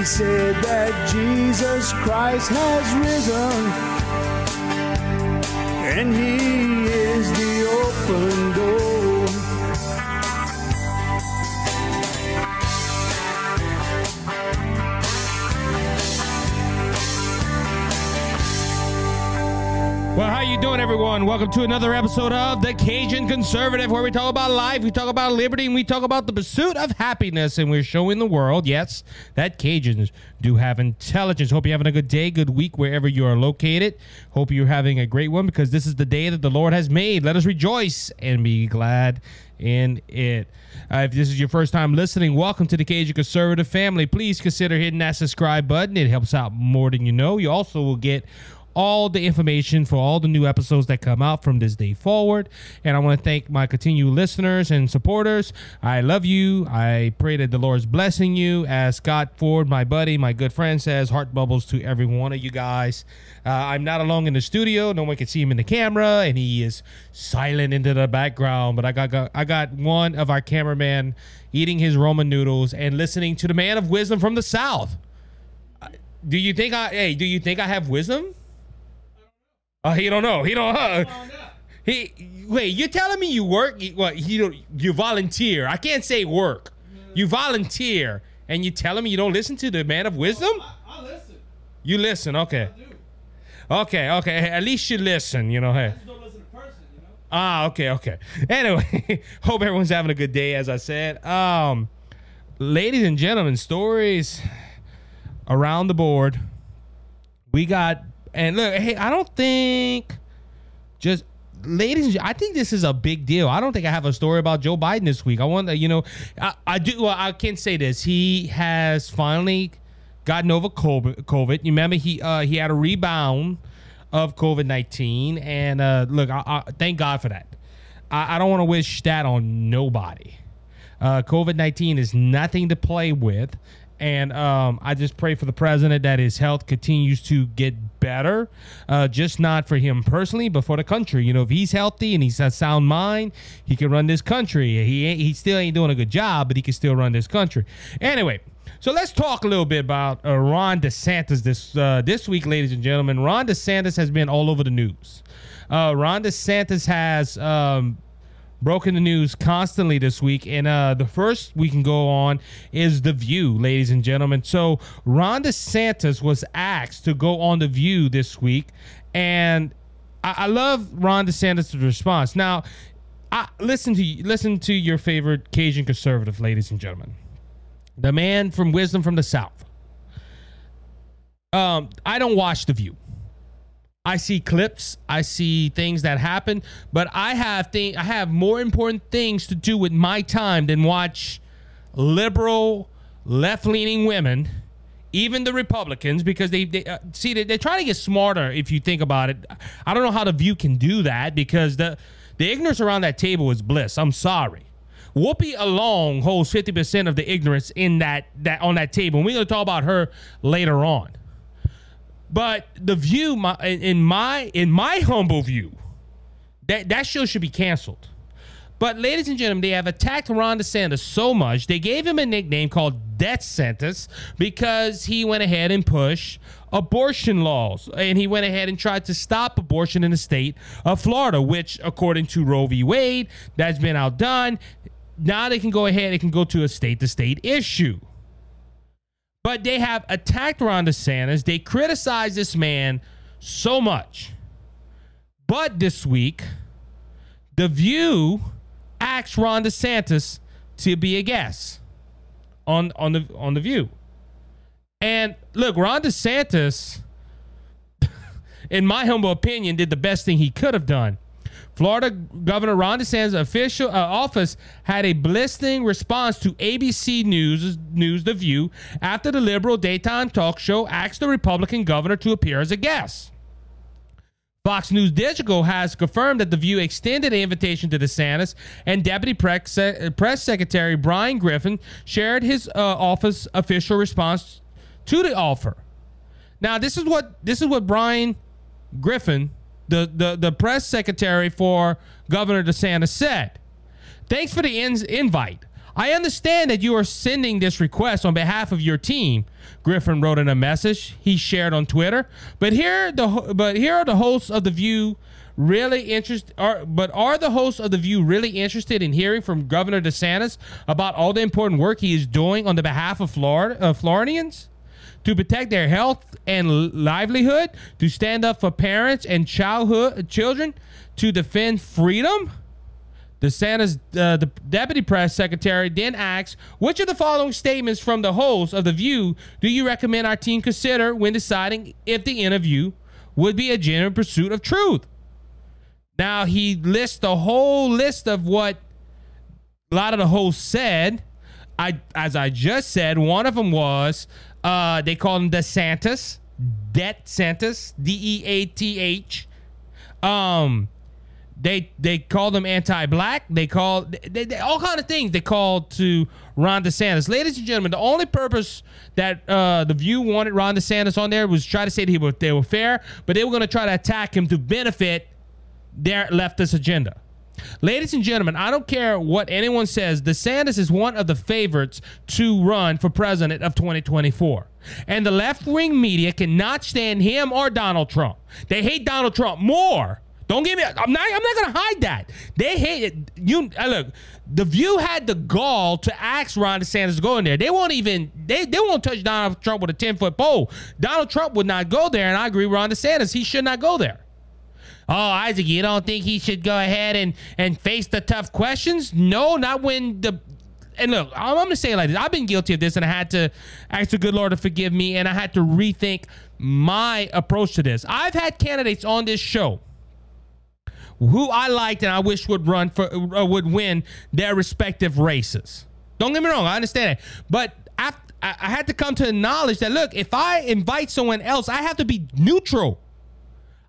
He said that Jesus Christ has risen, and He is the open door. How you doing, everyone? Welcome to another episode of The Cajun Conservative, where we talk about life, we talk about liberty, and we talk about the pursuit of happiness. And we're showing the world, yes, that Cajuns do have intelligence. Hope you're having a good day, good week, wherever you are located. Hope you're having a great one because this is the day that the Lord has made. Let us rejoice and be glad in it. Uh, if this is your first time listening, welcome to the Cajun Conservative family. Please consider hitting that subscribe button. It helps out more than you know. You also will get all the information for all the new episodes that come out from this day forward. And I want to thank my continued listeners and supporters. I love you. I pray that the Lord's blessing you. As Scott Ford, my buddy, my good friend, says, heart bubbles to every one of you guys. Uh, I'm not alone in the studio. No one can see him in the camera, and he is silent into the background. But I got, got I got one of our cameramen eating his Roman noodles and listening to the man of wisdom from the South. Do you think I? Hey, do you think I have wisdom? Oh, he don't know. He don't. Uh, he wait. You're telling me you work? You, what? You don't. You volunteer. I can't say work. You volunteer, and you telling me you don't listen to the man of wisdom? I listen. You listen. Okay. I. Okay. Okay. At least you listen. You know. Hey. Just don't listen to person, you know? Ah. Okay. Okay. Anyway, hope everyone's having a good day. As I said, um, ladies and gentlemen, stories around the board. We got and look. Hey, I don't think just ladies I think this is a big deal. I don't think I have a story about Joe Biden this week. I want to, you know, I, I do. Well, I can say this. He has finally gotten over COVID. You remember he uh, he had a rebound of COVID nineteen, and uh, look, I, I thank God for that. I, I don't want to wish that on nobody. Uh, COVID 19 is nothing to play with. And um, I just pray for the president that his health continues to get better, uh, just not for him personally, but for the country. You know, if he's healthy and he's a sound mind, he can run this country. He ain't, he still ain't doing a good job, but he can still run this country. Anyway, so let's talk a little bit about uh, Ron DeSantis this uh, this week, ladies and gentlemen. Ron DeSantis has been all over the news. Uh, Ron DeSantis has um, broken the news constantly this week. And uh, the first we can go on is The View, ladies and gentlemen. So Ron DeSantis was asked to go on The View this week. And I, I love Ron DeSantis' response. Now, I, listen to listen to your favorite Cajun conservative, ladies and gentlemen. The man from Wisdom from the South. Um, I don't watch The View. I see clips, I see things that happen, but I have thing I have more important things to do with my time than watch liberal, left-leaning women, even the Republicans, because they, they uh, see they, they're trying to get smarter. If you think about it, I don't know how the View can do that because the the ignorance around that table is bliss. I'm sorry. Whoopi alone holds 50% of the ignorance in that that on that table. And we're gonna talk about her later on. But the view, my in my in my humble view, that that show should be canceled. But ladies and gentlemen, they have attacked Ron DeSantis so much they gave him a nickname called Death Sentence because he went ahead and pushed abortion laws, and he went ahead and tried to stop abortion in the state of Florida, which, according to Roe v. Wade, that's been outdone. Now they can go ahead; it can go to a state-to-state issue. But they have attacked Ron DeSantis. They criticize this man so much. But this week, The View asked Ron DeSantis to be a guest on, on the on the View. And look, Ron DeSantis, in my humble opinion, did the best thing he could have done. Florida Governor Ron DeSantis' official uh, office had a blistering response to ABC News News The View after the liberal daytime talk show asked the Republican governor to appear as a guest. Fox News Digital has confirmed that The View extended an invitation to DeSantis, and Deputy Press, Secretary Brian Griffin shared his uh, office official response to the offer. Now, this is what this is what Brian Griffin, the the, the press secretary for Governor DeSantis, said. Thanks for the in- invite. I understand that you are sending this request on behalf of your team, Griffin wrote in a message he shared on Twitter. But here the but here are the hosts of the View really interested are but are the hosts of the View really interested in hearing from Governor DeSantis about all the important work he is doing on the behalf of Florida uh, Floridians? To protect their health and livelihood, to stand up for parents and childhood children, to defend freedom? DeSantis, uh, the deputy press secretary, then asks, "Which of the following statements from the host of the View do you recommend our team consider when deciding if the interview would be a genuine pursuit of truth?" Now he lists the whole list of what a lot of the hosts said. I, as I just said, one of them was uh, they called him DeSantis, Det Santis, D E A T H. Um, they they called him anti-black. They called they, they, all kind of things. They called to Ron DeSantis. Ladies and gentlemen, the only purpose that uh, the View wanted Ron DeSantis on there was try to say that he were, they were fair, but they were going to try to attack him to benefit their leftist agenda. Ladies and gentlemen, I don't care what anyone says. DeSantis is one of the favorites to run for president of 2024. And the left wing media cannot stand him or Donald Trump. They hate Donald Trump more don't give me. I'm not. I'm not gonna hide that. They hate it. You uh, look. The View had the gall to ask Ron DeSantis to go in there. They won't even. They they won't touch Donald Trump with a ten foot pole. Donald Trump would not go there, and I agree. Ron DeSantis, he should not go there. Oh, Isaac, you don't think he should go ahead and and face the tough questions? No, not when the and look, I'm, gonna say like this. I've been guilty of this, and I had to ask the good Lord to forgive me, and I had to rethink my approach to this. I've had candidates on this show who I liked and I wish would run for uh, would win their respective races. Don't get me wrong, I understand it, but after, I had to come to the knowledge that look, if I invite someone else, I have to be neutral.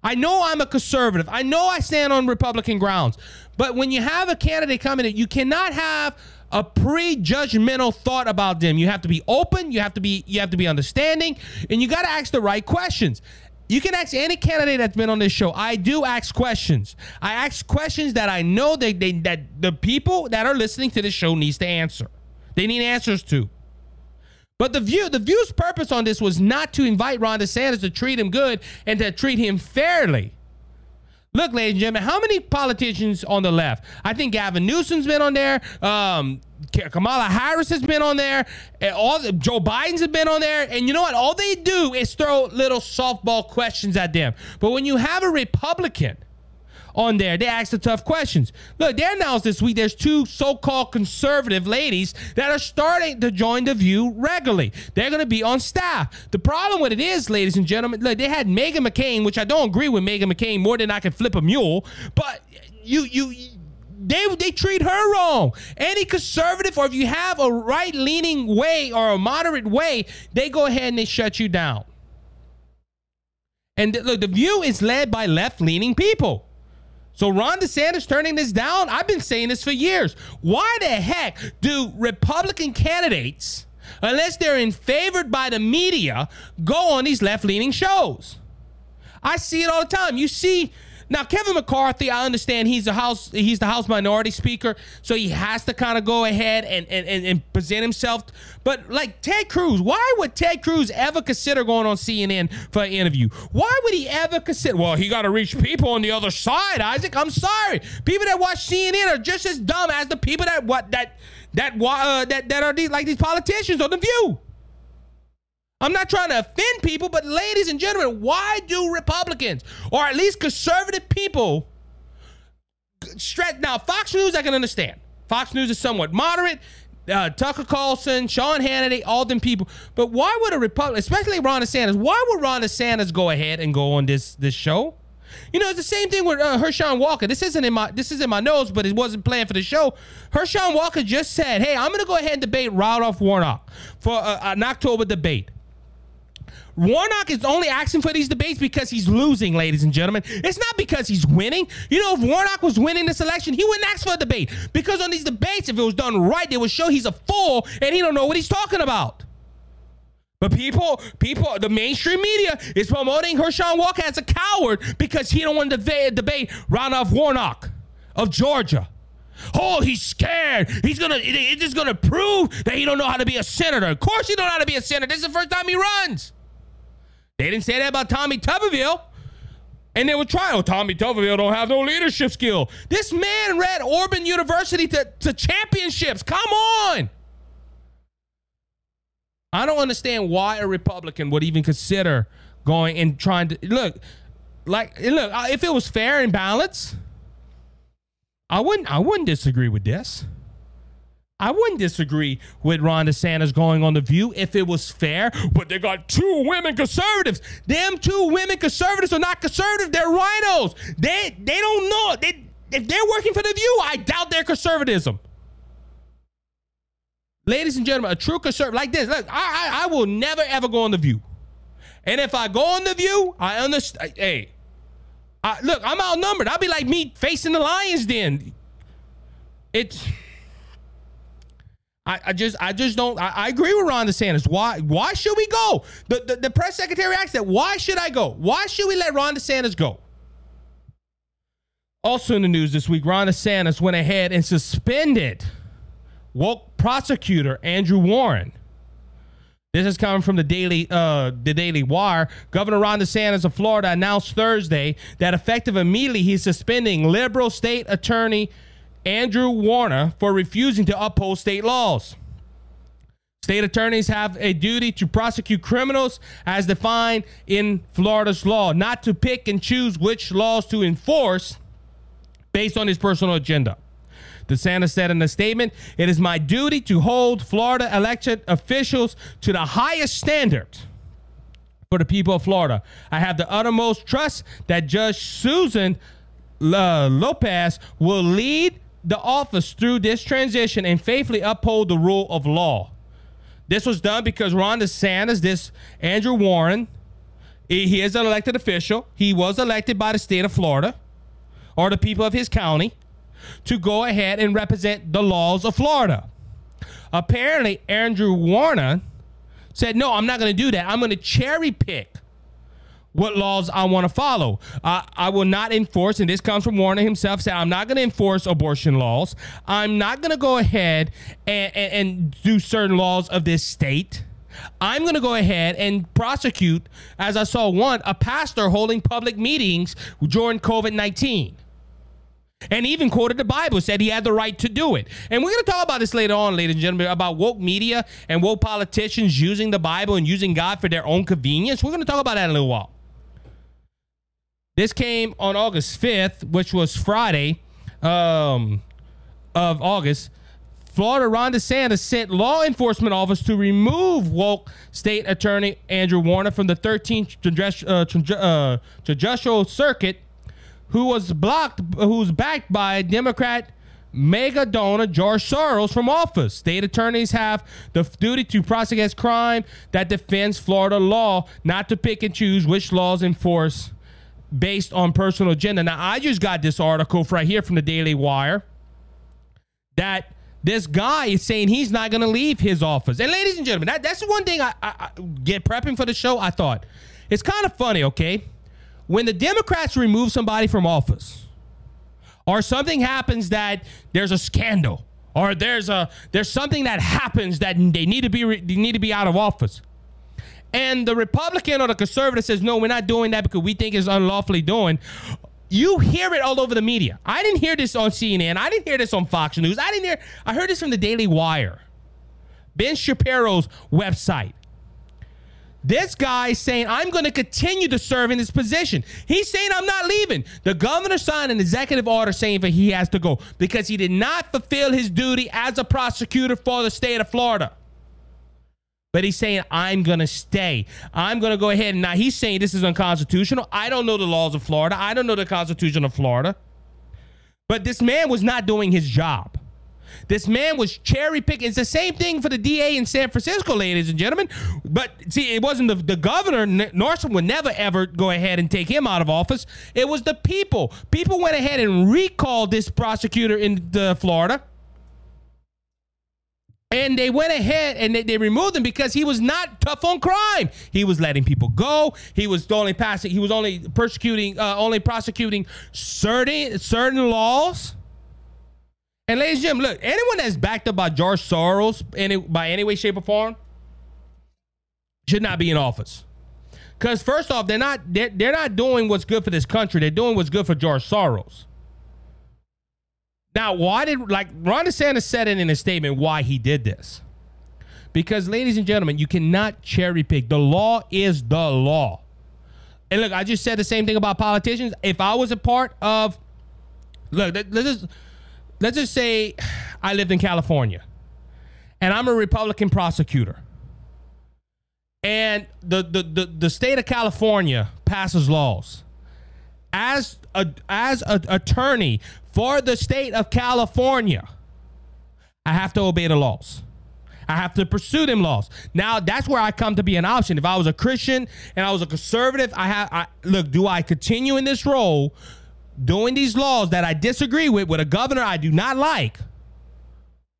I know I'm a conservative. I know I stand on Republican grounds. But when you have a candidate coming in, you cannot have a prejudgmental thought about them. You have to be open, you have to be you have to be understanding, and you got to ask the right questions. You can ask any candidate that's been on this show. I do ask questions. I ask questions that I know that they, that the people that are listening to the show needs to answer. They need answers to. But the view, the view's purpose on this was not to invite Ron DeSantis to treat him good and to treat him fairly. Look, ladies and gentlemen, how many politicians on the left? I think Gavin Newsom's been on there. Um, Kamala Harris has been on there. All the, Joe Biden's have been on there. And you know what? All they do is throw little softball questions at them. But when you have a Republican on there. They ask the tough questions. Look, they announced this week there's two so-called conservative ladies that are starting to join the View regularly. They're going to be on staff. The problem with it is, ladies and gentlemen, look, they had Meghan McCain, which I don't agree with Meghan McCain more than I can flip a mule, but you you they they treat her wrong. Any conservative, or if you have a right leaning way or a moderate way, they go ahead and they shut you down. And look, the view is led by left leaning people. So Ron DeSantis turning this down, I've been saying this for years. Why the heck do Republican candidates, unless they're in favored by the media, go on these left-leaning shows? I see it all the time. You see now, Kevin McCarthy, I understand he's the house he's the House Minority Speaker, so he has to kind of go ahead and, and, and, and, present himself. But like Ted Cruz, why would Ted Cruz ever consider going on CNN for an interview? Why would he ever consider? Well, he got to reach people on the other side, Isaac. I'm sorry, people that watch CNN are just as dumb as the people that what that that uh, that that are these, like these politicians on the View. I'm not trying to offend people, but ladies and gentlemen, why do Republicans or at least conservative people stretch? Now, Fox News, I can understand. Fox News is somewhat moderate. Uh, Tucker Carlson, Sean Hannity, all them people. But why would a Republican, especially Ron DeSantis, why would Ron DeSantis go ahead and go on this this show? You know, it's the same thing with uh, Herschel Walker. This isn't in my this is in my notes, but it wasn't planned for the show. Herschel Walker just said, "Hey, I'm going to go ahead and debate Ralph Warnock for uh, an October debate." Warnock is only asking for these debates because he's losing, ladies and gentlemen. It's not because he's winning. You know, if Warnock was winning this election, he wouldn't ask for a debate. Because on these debates, if it was done right, they would show he's a fool and he don't know what he's talking about. But people, people, the mainstream media is promoting Herschel Walker as a coward because he don't want to debate, debate Warnock of Georgia. Oh, he's scared. He's gonna. It's just gonna prove that he don't know how to be a senator. Of course, he don't know how to be a senator. This is the first time he runs. They didn't say that about Tommy Tuberville. And they were trying, oh, Tommy Tuberville don't have no leadership skill. This man read Auburn University to, to championships. Come on. I don't understand why a Republican would even consider going and trying to look like look if it was fair and balanced I wouldn't I wouldn't disagree with this. I wouldn't disagree with Ron DeSantis going on the View if it was fair, but they got two women conservatives. Them two women conservatives are not conservative; they're RINOs. They they don't know. They if they're working for the View, I doubt their conservatism. Ladies and gentlemen, a true conservative like this. Look, I, I I will never ever go on the View, and if I go on the View, I understand. Hey, I, look, I'm outnumbered. I'll be like me facing the Lions. Then it's. I, I just I just don't I, I, agree with Ron DeSantis. Why why should we go? The, the the press secretary asked that. Why should I go? Why should we let Ron DeSantis go? Also in the news this week, Ron DeSantis went ahead and suspended woke prosecutor Andrew Warren. This is coming from the Daily uh, the Daily Wire. Governor Ron DeSantis of Florida announced Thursday that effective immediately he's suspending liberal state attorney Andrew Warner for refusing to uphold state laws. State attorneys have a duty to prosecute criminals as defined in Florida's law, not to pick and choose which laws to enforce based on his personal agenda. DeSantis said in a statement, It is my duty to hold Florida elected officials to the highest standard for the people of Florida. I have the uttermost trust that Judge Susan uh, Lopez will lead the office through this transition and faithfully uphold the rule of law. This was done because Ron DeSantis, this Andrew Warren, he is an elected official. He was elected by the state of Florida or the people of his county to go ahead and represent the laws of Florida. Apparently, Andrew Warner said, No, I'm not going to do that. I'm going to cherry pick what laws I want to follow. Uh, I will not enforce, and this comes from Warner himself, said, I'm not going to enforce abortion laws. I'm not going to go ahead and, and, and do certain laws of this state. I'm going to go ahead and prosecute, as I saw one, a pastor holding public meetings during COVID 19 and even quoted the Bible, said he had the right to do it. And we're going to talk about this later on, ladies and gentlemen, about woke media and woke politicians using the Bible and using God for their own convenience. We're going to talk about that in a little while. This came on August 5th, which was Friday um, of August. Florida Ron DeSantis sent law enforcement officers to remove woke state attorney Andrew Warner from the 13th uh, judicial circuit, who was blocked, who's backed by Democrat mega donor George Soros from office. State attorneys have the duty to prosecute crime that defends Florida law, not to pick and choose which laws enforce based on personal agenda. Now, I just got this article right here from the Daily Wire that this guy is saying he's not going to leave his office. And ladies and gentlemen, that, that's the one thing I, I, I get prepping for the show. I thought it's kind of funny, okay? When the Democrats remove somebody from office, or something happens that there's a scandal, or there's a there's something that happens that they need to be they need to be out of office and the Republican or the conservative says, no, we're not doing that because we think it's unlawfully doing, you hear it all over the media. I didn't hear this on CNN. I didn't hear this on Fox News. I didn't hear, I heard this from the Daily Wire, Ben Shapiro's website. This guy saying, I'm going to continue to serve in this position. He's saying, I'm not leaving. The governor signed an executive order saying that he has to go because he did not fulfill his duty as a prosecutor for the state of Florida. But he's saying, I'm going to stay. I'm going to go ahead. And now he's saying this is unconstitutional. I don't know the laws of Florida. I don't know the Constitution of Florida. But this man was not doing his job. This man was cherry picking. It's the same thing for the DA in San Francisco, ladies and gentlemen. But see, it wasn't the, the governor. Newsom would never ever go ahead and take him out of office. It was the people. People went ahead and recalled this prosecutor in Florida and they went ahead and they, they, removed him because he was not tough on crime. He was letting people go. He was only passing. He was only persecuting, uh, only prosecuting certain certain laws. And ladies and gentlemen, look, anyone that's backed up by George Soros any, by any way, shape, or form should not be in office. Because first off, they're not they're, they're not doing what's good for this country. They're doing what's good for George Soros. Now, why did like Ron DeSantis said it in a statement why he did this? Because, ladies and gentlemen, you cannot cherry pick. The law is the law. And look, I just said the same thing about politicians. If I was a part of, look, let's just let's just say I lived in California, and I'm a Republican prosecutor, and the the the, the state of California passes laws. As a as an attorney for the state of California, I have to obey the laws. I have to pursue them laws. Now that's where I come to be an option. If I was a Christian and I was a conservative, I have I look, do I continue in this role doing these laws that I disagree with with a governor I do not like?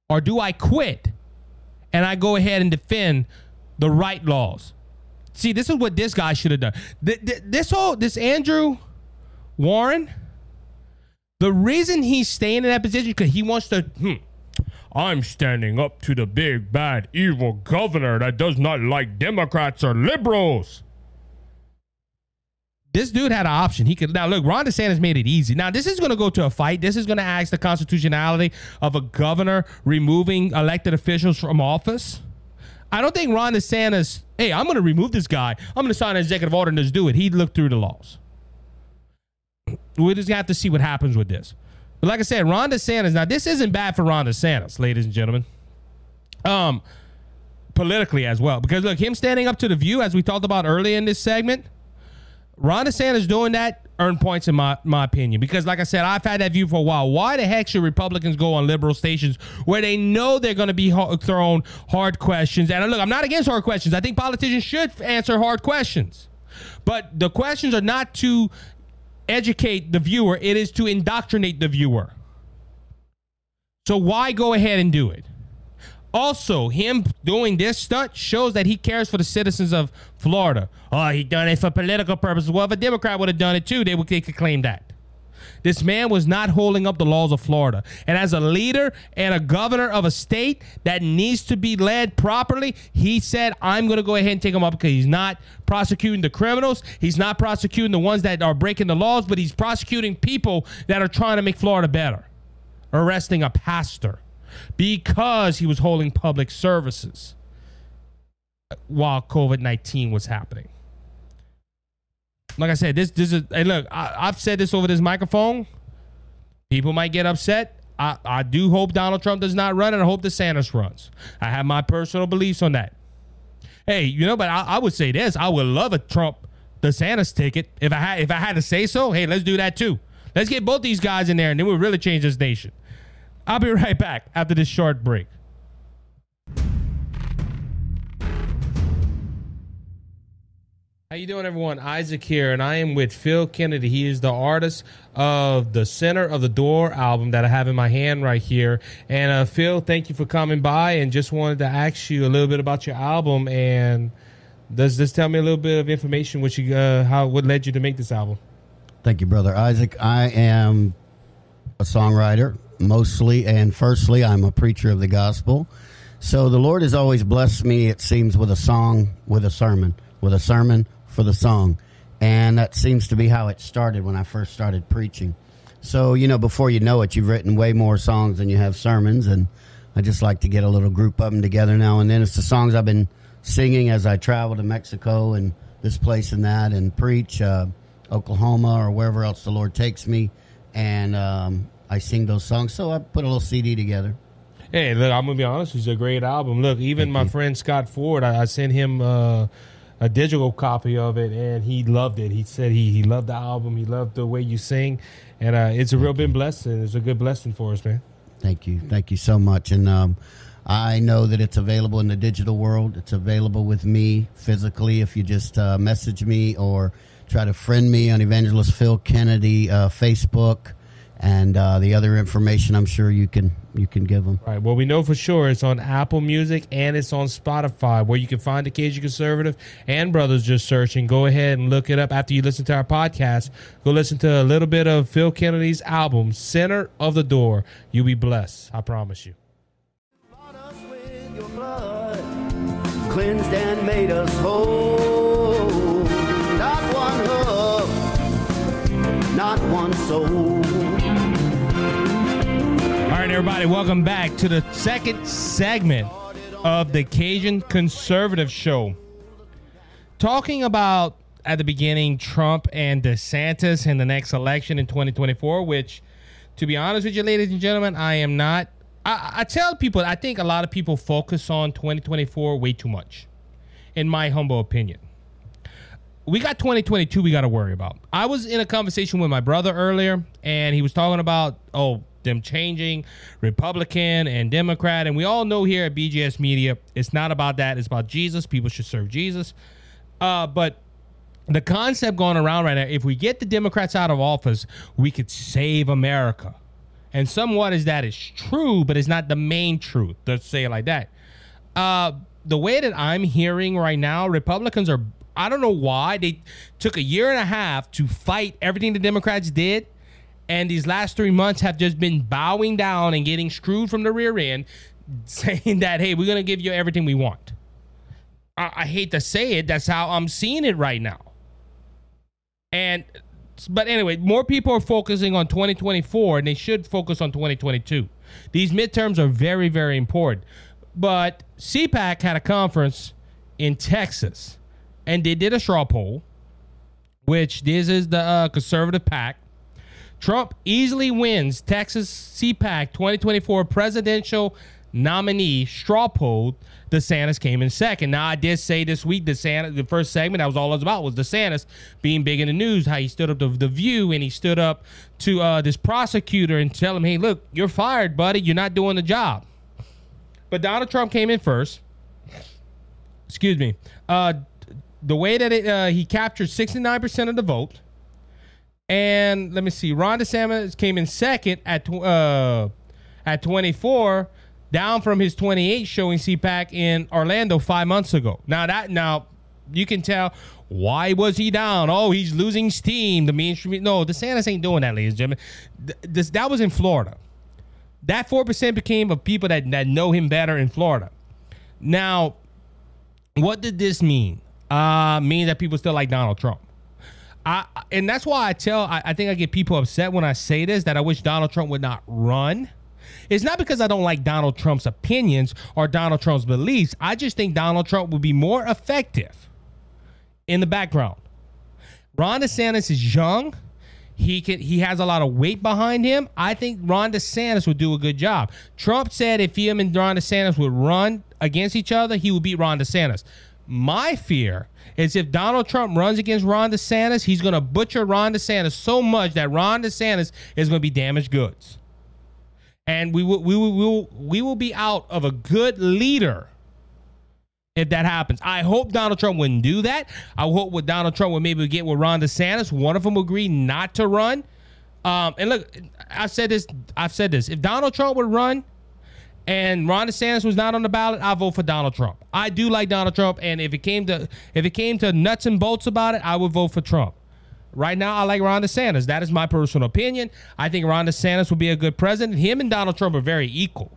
Or do I quit and I go ahead and defend the right laws? See, this is what this guy should have done. This whole this Andrew Warren, the reason he's staying in that position because he wants to hmm, I'm standing up to the big, bad, evil governor that does not like Democrats or liberals. This dude had an option. He could now look. Ron DeSantis made it easy. Now this is going to go to a fight. This is going to ask the constitutionality of a governor removing elected officials from office. I don't think Ron DeSantis. Hey, I'm going to remove this guy. I'm going to sign an executive order and just do it. He looked through the laws. We just have to see what happens with this. But like I said, Ron DeSantis. Now this isn't bad for Ron DeSantis, ladies and gentlemen. Um, politically as well, because look, him standing up to the View, as we talked about earlier in this segment, Ron DeSantis doing that earned points in my my opinion. Because like I said, I've had that view for a while. Why the heck should Republicans go on liberal stations where they know they're going to be thrown hard questions? And look, I'm not against hard questions. I think politicians should answer hard questions. But the questions are not to educate the viewer, it is to indoctrinate the viewer. So why go ahead and do it? Also, him doing this stunt shows that he cares for the citizens of Florida. Oh, he done it for political purposes. Well, if a Democrat would have done it too, they would they could claim that. This man was not holding up the laws of Florida. And as a leader and a governor of a state that needs to be led properly, he said, I'm going to go ahead and take him up because he's not prosecuting the criminals. He's not prosecuting the ones that are breaking the laws, but he's prosecuting people that are trying to make Florida better. Arresting a pastor because he was holding public services while COVID 19 was happening like I said, this this is hey look, I, I've said this over this microphone. People might get upset. I, I do hope Donald Trump does not run, and I hope DeSantis runs. I have my personal beliefs on that. Hey, you know, but I, I would say this: I would love a Trump DeSantis ticket if I had if I had to say so. Hey, let's do that too. Let's get both these guys in there, and then we'll really change this nation. I'll be right back after this short break. How you doing, everyone? Isaac here, and I am with Phil Kennedy. He is the artist of the Center of the Door album that I have in my hand right here. And uh, Phil, thank you for coming by, and just wanted to ask you a little bit about your album. And does this tell me a little bit of information what you uh, how what led you to make this album? Thank you, brother Isaac. I am a songwriter mostly, and firstly, I'm a preacher of the gospel. So the Lord has always blessed me. It seems with a song, with a sermon, with a sermon for the song. And that seems to be how it started when I first started preaching. So, you know, before you know it, you've written way more songs than you have sermons. And I just like to get a little group of them together now and then. It's the songs I've been singing as I travel to Mexico and this place and that and preach, uh, Oklahoma or wherever else the Lord takes me. And um, I sing those songs. So I put a little CD together. Hey, look, I'm gonna be honest. It's a great album. Look, even Thank my you. friend Scott Ford, I, I sent him uh, a digital copy of it, and he loved it. He said he he loved the album. He loved the way you sing, and uh, it's a real big blessing. It's a good blessing for us, man. Thank you, thank you so much. And um, I know that it's available in the digital world. It's available with me physically. If you just uh, message me or try to friend me on Evangelist Phil Kennedy uh, Facebook, and uh, the other information I'm sure you can you can give them. Right. Well, we know for sure it's on Apple Music and it's on Spotify, where you can find the Cajun Conservative and Brothers Just Searching. Go ahead and look it up after you listen to our podcast. Go listen to a little bit of Phil Kennedy's album, Center of the Door. You'll be blessed. I promise you. Bought us with your blood, cleansed and made us whole. Not one hoof, not one soul. Right, everybody, welcome back to the second segment of the Cajun Conservative Show. Talking about at the beginning Trump and DeSantis in the next election in 2024, which, to be honest with you, ladies and gentlemen, I am not. I, I tell people, I think a lot of people focus on 2024 way too much, in my humble opinion we got 2022 we got to worry about. I was in a conversation with my brother earlier and he was talking about oh them changing Republican and Democrat and we all know here at BJS Media it's not about that it's about Jesus people should serve Jesus. Uh, but the concept going around right now if we get the Democrats out of office we could save America. And somewhat is that is true but it's not the main truth. Let's say it like that. Uh, the way that I'm hearing right now Republicans are I don't know why they took a year and a half to fight everything the Democrats did, and these last three months have just been bowing down and getting screwed from the rear end, saying that hey, we're gonna give you everything we want. I, I hate to say it, that's how I'm seeing it right now. And but anyway, more people are focusing on 2024 and they should focus on 2022. These midterms are very, very important. But CPAC had a conference in Texas and they did a straw poll, which this is the uh, conservative pack. Trump easily wins Texas CPAC 2024 presidential nominee straw poll. DeSantis came in second. Now I did say this week DeSantis, the first segment that was all it was about was DeSantis being big in the news, how he stood up to the View and he stood up to uh, this prosecutor and tell him, "Hey, look, you're fired, buddy. You're not doing the job." But Donald Trump came in first. Excuse me. Uh, the way that it, uh, he captured 69% of the vote. And let me see, Ron DeSantis came in second at tw- uh, at 24, down from his 28 showing CPAC in Orlando five months ago. Now that now you can tell why was he down? Oh, he's losing steam. The mainstream. No, DeSantis ain't doing that, ladies and gentlemen. Th- This that was in Florida. That four percent became of people that that know him better in Florida. Now, what did this mean? Uh, mean that people still like Donald Trump. I and that's why I tell I, I think I get people upset when I say this that I wish Donald Trump would not run. It's not because I don't like Donald Trump's opinions or Donald Trump's beliefs. I just think Donald Trump would be more effective in the background. Ron DeSantis is young. He can he has a lot of weight behind him. I think Ron DeSantis would do a good job. Trump said if him and Ron DeSantis would run against each other, he would beat Ron DeSantis. My fear is if Donald Trump runs against Ron DeSantis, he's going to butcher Ron DeSantis so much that Ron DeSantis is going to be damaged goods. And we will, we will, we will, we will be out of a good leader if that happens. I hope Donald Trump wouldn't do that. I hope with Donald Trump would maybe get with Ron DeSantis. One of them agree not to run. Um, and look, I've said this. I've said this. If Donald Trump would run, and Ron DeSantis was not on the ballot, I vote for Donald Trump. I do like Donald Trump, and if it came to if it came to nuts and bolts about it, I would vote for Trump. Right now, I like Ron DeSantis. That is my personal opinion. I think Ron DeSantis would be a good president. Him and Donald Trump are very equal.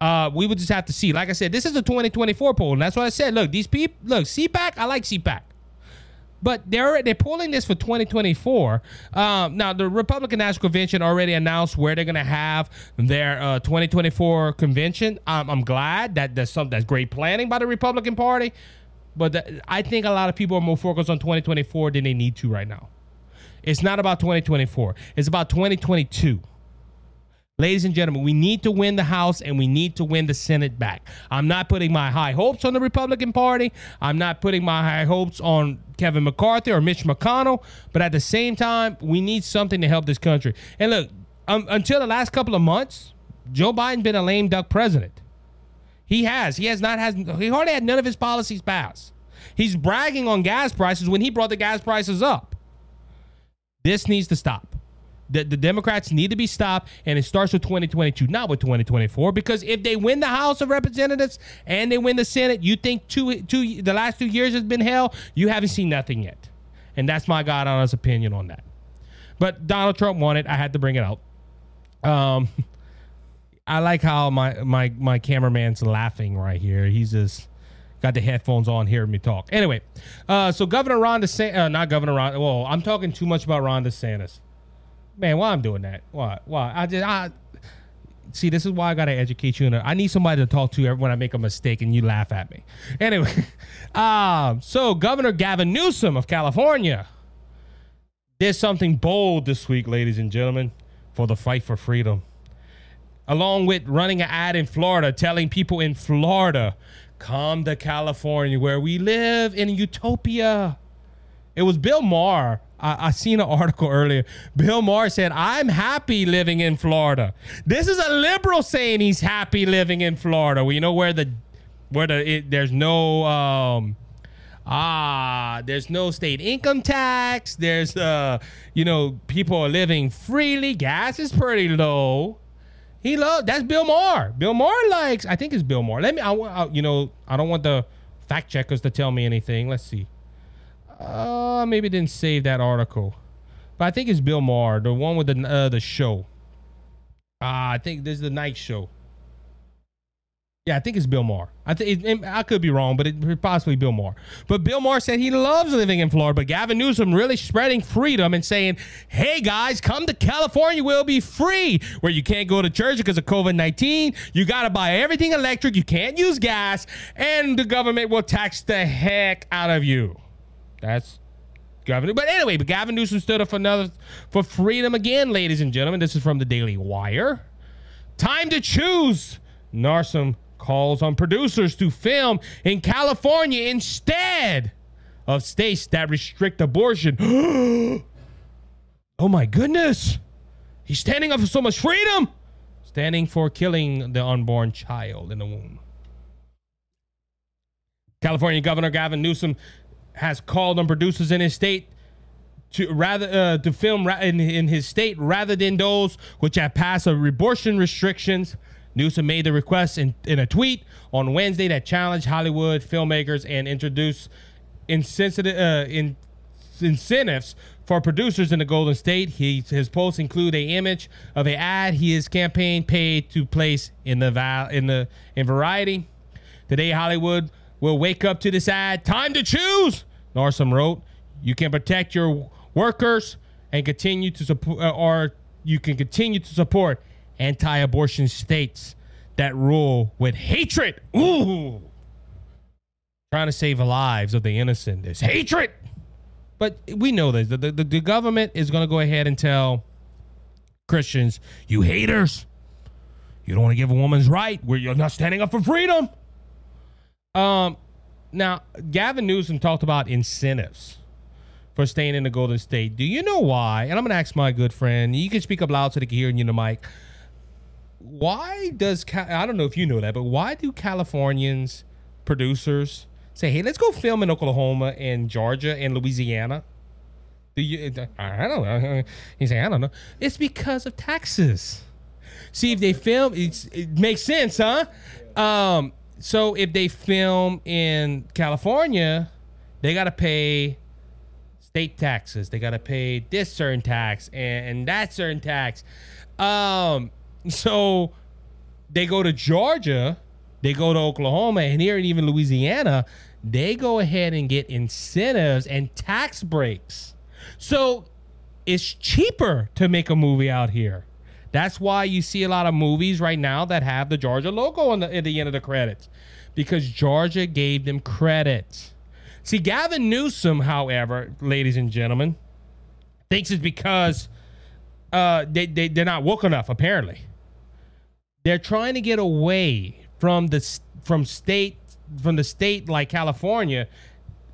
Uh, we would just have to see. Like I said, this is a 2024 poll, and that's why I said. Look, these people, look, CPAC, I like CPAC. But they're they're pulling this for 2024. Um, now the Republican National Convention already announced where they're going to have their uh, 2024 convention. Um, I'm glad that that's some that's great planning by the Republican Party. But the, I think a lot of people are more focused on 2024 than they need to right now. It's not about 2024. It's about 2022. Ladies and gentlemen, we need to win the House and we need to win the Senate back. I'm not putting my high hopes on the Republican Party. I'm not putting my high hopes on Kevin McCarthy or Mitch McConnell. But at the same time, we need something to help this country. And look, um, until the last couple of months, Joe Biden been a lame duck president. He has. He has not has. He hardly had none of his policies passed. He's bragging on gas prices when he brought the gas prices up. This needs to stop. The, the Democrats need to be stopped, and it starts with 2022, not with 2024. Because if they win the House of Representatives and they win the Senate, you think two, two, the last two years has been hell? You haven't seen nothing yet, and that's my God honest opinion on that. But Donald Trump won it. I had to bring it out. Um, I like how my my my cameraman's laughing right here. He's just got the headphones on hearing me talk. Anyway, uh, so Governor Ron DeSantis, uh, not Governor Ron. Well, I'm talking too much about Ron DeSantis. Man, why I'm doing that? Why? Why? I just I see. This is why I gotta educate you. And I need somebody to talk to when I make a mistake, and you laugh at me. Anyway, um, so Governor Gavin Newsom of California did something bold this week, ladies and gentlemen, for the fight for freedom. Along with running an ad in Florida, telling people in Florida, come to California where we live in utopia. It was Bill Maher. I, I seen an article earlier. Bill Maher said, I'm happy living in Florida. This is a liberal saying he's happy living in Florida. Well, you know where the where the it, there's no um ah there's no state income tax. There's uh you know people are living freely. Gas is pretty low. He loves that's bill maher. Bill maher likes i think it's bill maher. Let me I, I you know i don't want the fact checkers to tell me anything. Let's see uh maybe didn't save that article but i think it's bill maher the one with the uh the show uh, i think this is the night show yeah, I think it's Bill Maher. I think I could be wrong, but it possibly Bill Maher. But Bill Maher said he loves living in Florida. But Gavin Newsom really spreading freedom and saying, "Hey guys, come to California. We'll be free. Where you can't go to church because of COVID nineteen. You got to buy everything electric. You can't use gas, and the government will tax the heck out of you." That's Gavin. But anyway, but Gavin Newsom stood up for another for freedom again, ladies and gentlemen. This is from the Daily Wire. Time to choose. Narsum calls on producers to film in California instead of states that restrict abortion. oh my goodness. He's standing up for so much freedom, standing for killing the unborn child in the womb. California Governor Gavin Newsom has called on producers in his state to rather uh, to film in, in his state rather than those which have passed abortion restrictions Newsom made the request in, in a tweet on Wednesday that challenged Hollywood filmmakers and introduced insensitive, uh, in, incentives for producers in the Golden State. He, his posts include a image of an ad he his campaign paid to place in the in the in Variety. Today, Hollywood will wake up to this ad. Time to choose. Narsum wrote, "You can protect your workers and continue to support, uh, or you can continue to support." anti abortion states that rule with hatred. Ooh. Trying to save the lives of the innocent. There's hatred. But we know this. The, the, the government is going to go ahead and tell Christians, you haters, you don't want to give a woman's right where you're not standing up for freedom. Um, now, Gavin Newsom talked about incentives for staying in the Golden State. Do you know why? And I'm going to ask my good friend. You can speak up loud so they can hear you in the mic why does I don't know if you know that, but why do Californians producers say, "Hey, let's go film in Oklahoma and Georgia and Louisiana"? Do you? I don't know. He's saying, "I don't know." It's because of taxes. See, if they film, it makes sense, huh? Um, so if they film in California, they got to pay state taxes. They got to pay this certain tax and, and that certain tax. Um, so they go to Georgia, they go to Oklahoma, and here and even Louisiana, they go ahead and get incentives and tax breaks. So it's cheaper to make a movie out here. That's why you see a lot of movies right now that have the Georgia logo on the, at the end of the credits because Georgia gave them credit. See, Gavin Newsom, however, ladies and gentlemen, thinks it's because uh, they, they, they're not woke enough, apparently. They're trying to get away from the from state from the state like California,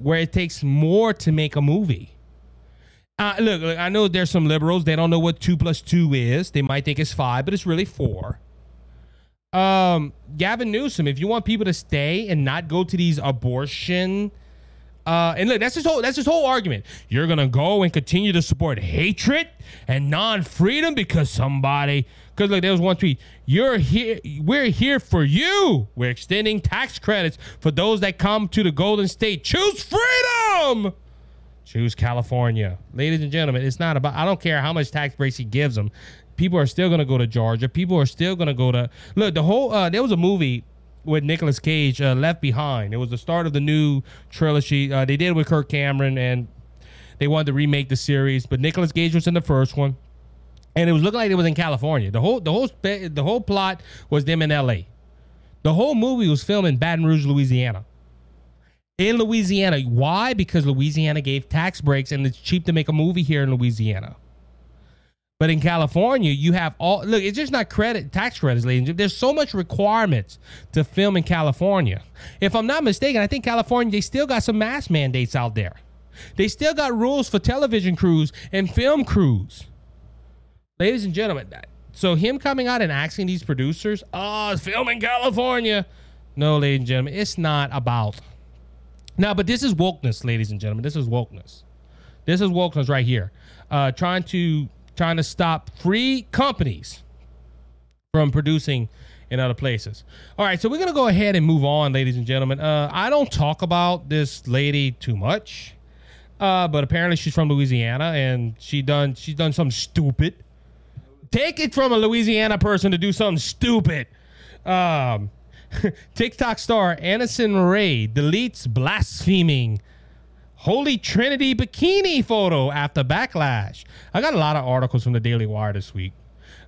where it takes more to make a movie. Uh, look, look, I know there's some liberals. They don't know what two plus two is. They might think it's five, but it's really four. Um, Gavin Newsom, if you want people to stay and not go to these abortion Uh, and look, that's his whole that's his whole argument. You're gonna go and continue to support hatred and non-freedom because somebody. Because look, there was one tweet. You're here. We're here for you. We're extending tax credits for those that come to the Golden State. Choose freedom. Choose California, ladies and gentlemen. It's not about. I don't care how much tax breaks he gives them. People are still gonna go to Georgia. People are still gonna go to. Look, the whole. Uh, there was a movie with Nicolas Cage, uh, Left Behind. It was the start of the new trilogy. Uh, they did it with Kirk Cameron, and they wanted to remake the series, but Nicolas Cage was in the first one, and it was looking like it was in California. The whole the whole the whole plot was them in L.A. The whole movie was filmed in Baton Rouge, Louisiana. In Louisiana, why? Because Louisiana gave tax breaks, and it's cheap to make a movie here in Louisiana. But in California, you have all look. It's just not credit tax credits, ladies. and gentlemen. There's so much requirements to film in California. If I'm not mistaken, I think California they still got some mask mandates out there. They still got rules for television crews and film crews. Ladies and gentlemen, so him coming out and asking these producers, "Oh, film in California." No, ladies and gentlemen, it's not about. Now, but this is wokeness, ladies and gentlemen. This is wokeness. This is wokeness right here. Uh, trying to trying to stop free companies from producing in other places. All right, so we're gonna go ahead and move on, ladies and gentlemen. Uh, I don't talk about this lady too much, uh, but apparently she's from Louisiana and she done she's done something stupid. Take it from a Louisiana person to do something stupid. Um, TikTok star Addison Rae deletes blaspheming Holy Trinity bikini photo after backlash. I got a lot of articles from the Daily Wire this week.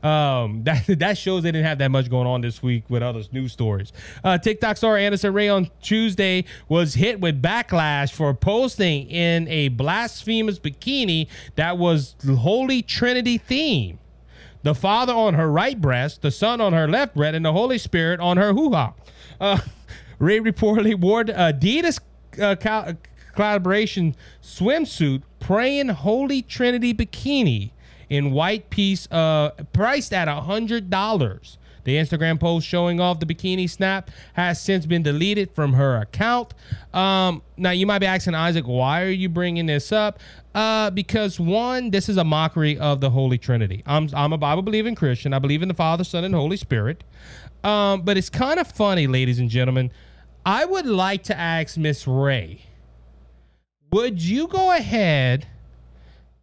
Um, that that shows they didn't have that much going on this week with other news stories. Uh, TikTok star Anderson Rae on Tuesday was hit with backlash for posting in a blasphemous bikini that was Holy Trinity theme. The Father on her right breast, the Son on her left breast, and the Holy Spirit on her hoo ha. Uh, Rae reportedly wore the Adidas uh, co- collaboration swimsuit, praying Holy Trinity bikini in white piece, uh, priced at a hundred dollars. The Instagram post showing off the bikini snap has since been deleted from her account. Um, now you might be asking Isaac, why are you bringing this up? Uh, because one, this is a mockery of the Holy Trinity. I'm I'm a Bible believing Christian. I believe in the Father, Son, and Holy Spirit. Um, but it's kind of funny, ladies and gentlemen. I would like to ask Miss Rae, would you go ahead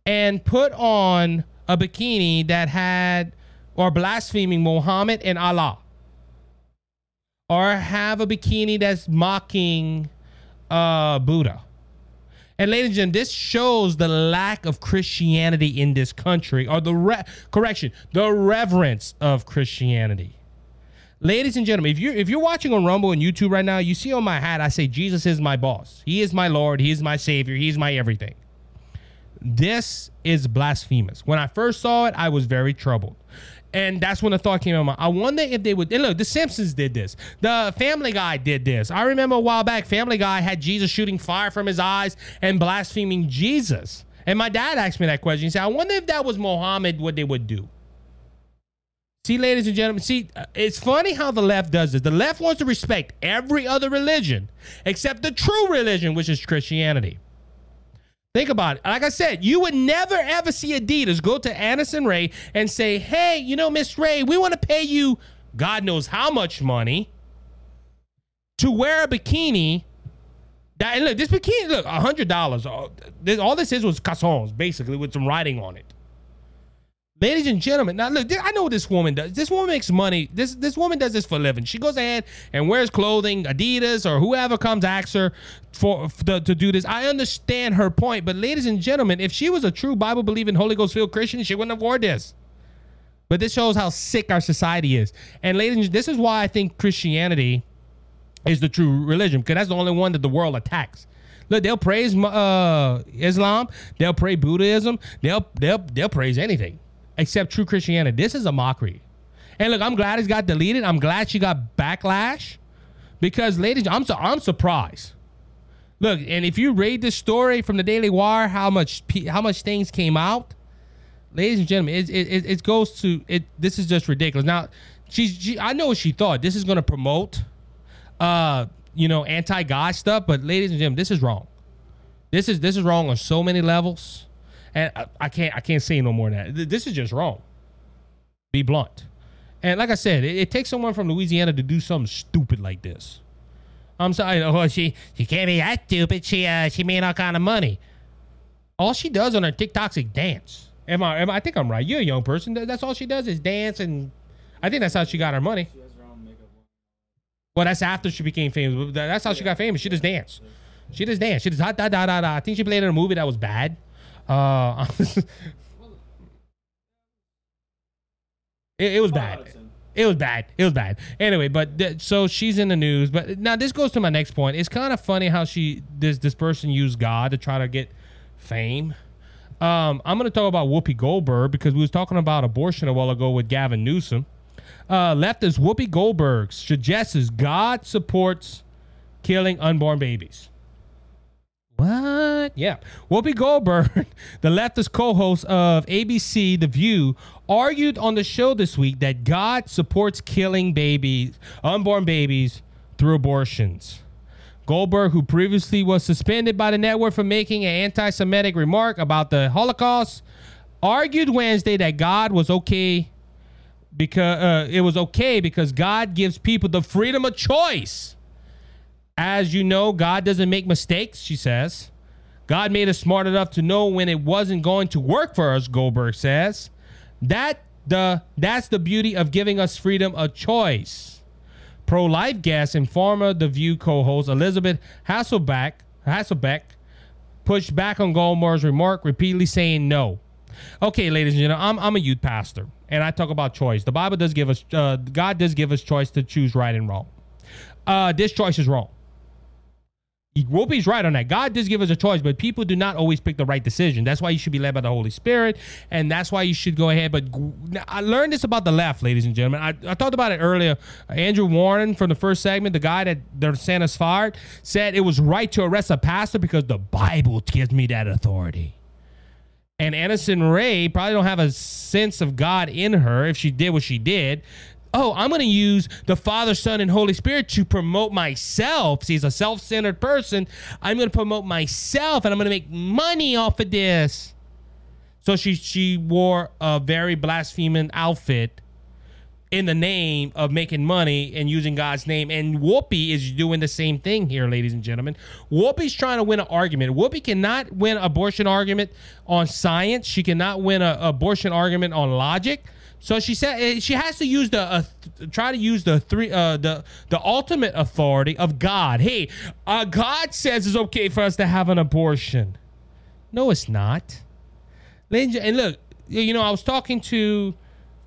and put on a bikini that had or blaspheming Muhammad and Allah? Or have a bikini that's mocking uh, Buddha? And ladies and gentlemen, this shows the lack of Christianity in this country, or the re- correction, the reverence of Christianity. Ladies and gentlemen, if you if you're watching on Rumble and YouTube right now, you see on my hat I say Jesus is my boss. He is my Lord. He is my Savior. He is my everything. This is blasphemous. When I first saw it, I was very troubled. And that's when the thought came in my mind. I wonder if they would. And look, The Simpsons did this. The Family Guy did this. I remember a while back, Family Guy had Jesus shooting fire from his eyes and blaspheming Jesus. And my dad asked me that question. He said, I wonder if that was Mohammed, what they would do. See, ladies and gentlemen, see, uh, it's funny how the left does this. The left wants to respect every other religion except the true religion, which is Christianity. Think about it. Like I said, you would never ever see Adidas go to Addison Rae and say, "Hey, you know, Miss Rae, we want to pay you God knows how much money to wear a bikini." That and look, this bikini, look, a hundred dollars. All this, all this is was calzones, basically, with some writing on it. Ladies and gentlemen, now look, I know what this woman does. This woman makes money. This this woman does this for a living. She goes ahead and wears clothing, Adidas or whoever comes asks her for, to, to do this. I understand her point, but ladies and gentlemen, if she was a true Bible believing, Holy Ghost filled Christian, she wouldn't have wore this. But this shows how sick our society is. And ladies, and this is why I think Christianity is the true religion because that's the only one that the world attacks. Look, they'll praise uh, Islam, they'll praise Buddhism, they'll they'll they'll praise anything except true Christianity. This is a mockery. And look, I'm glad it's got deleted. I'm glad she got backlash because, ladies, I'm su- I'm surprised. Look, and if you read this story from the Daily Wire, how much pe- how much things came out, ladies and gentlemen, it it, it, goes to it. This is just ridiculous. Now, she's she, I know what she thought. This is going to promote, uh, you know, anti-God stuff. But ladies and gentlemen, this is wrong. This is this is wrong on so many levels, and I, I can't I can't say no more than that. This is just wrong. Be blunt, and like I said, it, it takes someone from Louisiana to do something stupid like this. I'm sorry. Oh, she she can't be that stupid. She uh she made all kind of money. All she does on her TikToks is dance. Am I? Am I, I think I'm right. You're a young person. That's all she does is dance, and I think that's how she got her money. Well, that's after she became famous. That's how she got famous. She just danced. She just danced. She just da da da da da. I think she played in a movie that was bad. Uh, it, it was bad. It was bad. It was bad. Anyway, but th- so she's in the news. But now this goes to my next point. It's kind of funny how she this this person used God to try to get fame. Um, I'm going to talk about Whoopi Goldberg because we was talking about abortion a while ago with Gavin Newsom. Uh, leftist Whoopi Goldberg suggests God supports killing unborn babies. What? Yeah. Whoopi Goldberg, the leftist co host of ABC The View, argued on the show this week that God supports killing babies, unborn babies, through abortions. Goldberg, who previously was suspended by the network for making an anti Semitic remark about the Holocaust, argued Wednesday that God was okay because uh, it was okay because God gives people the freedom of choice. As you know, God doesn't make mistakes, she says. God made us smart enough to know when it wasn't going to work for us, Goldberg says. That the that's the beauty of giving us freedom of choice. Pro-life guest and former The View co-host Elisabeth Hasselbeck Hasselbeck pushed back on Goldberg's remark, repeatedly saying no. Okay, ladies and gentlemen, I'm, I'm a youth pastor, and I talk about choice. The Bible does give us, uh, God does give us choice to choose right and wrong. Uh, this choice is wrong. Whoopi's right on that. God does give us a choice, but people do not always pick the right decision. That's why you should be led by the Holy Spirit, and that's why you should go ahead. But I learned this about the left, ladies and gentlemen. I, I talked about it earlier. Uh, Andrew Warren from the first segment, the guy that they're saying is fired, said it was right to arrest a pastor because the Bible gives me that authority. And Anderson Rae probably don't have a sense of God in her if she did what she did. Oh, I'm going to use the Father, Son, and Holy Spirit to promote myself. See, he's a self centered person. I'm going to promote myself and I'm going to make money off of this. So she, she wore a very blaspheming outfit in the name of making money and using God's name. And Whoopi is doing the same thing here, ladies and gentlemen. Whoopi's trying to win an argument. Whoopi cannot win abortion argument on science. She cannot win an abortion argument on logic. So she said eh, she has to use the uh, th- try to use the three uh, the the ultimate authority of God. Hey, uh, God says it's okay for us to have an abortion. No, it's not. And look, you know, I was talking to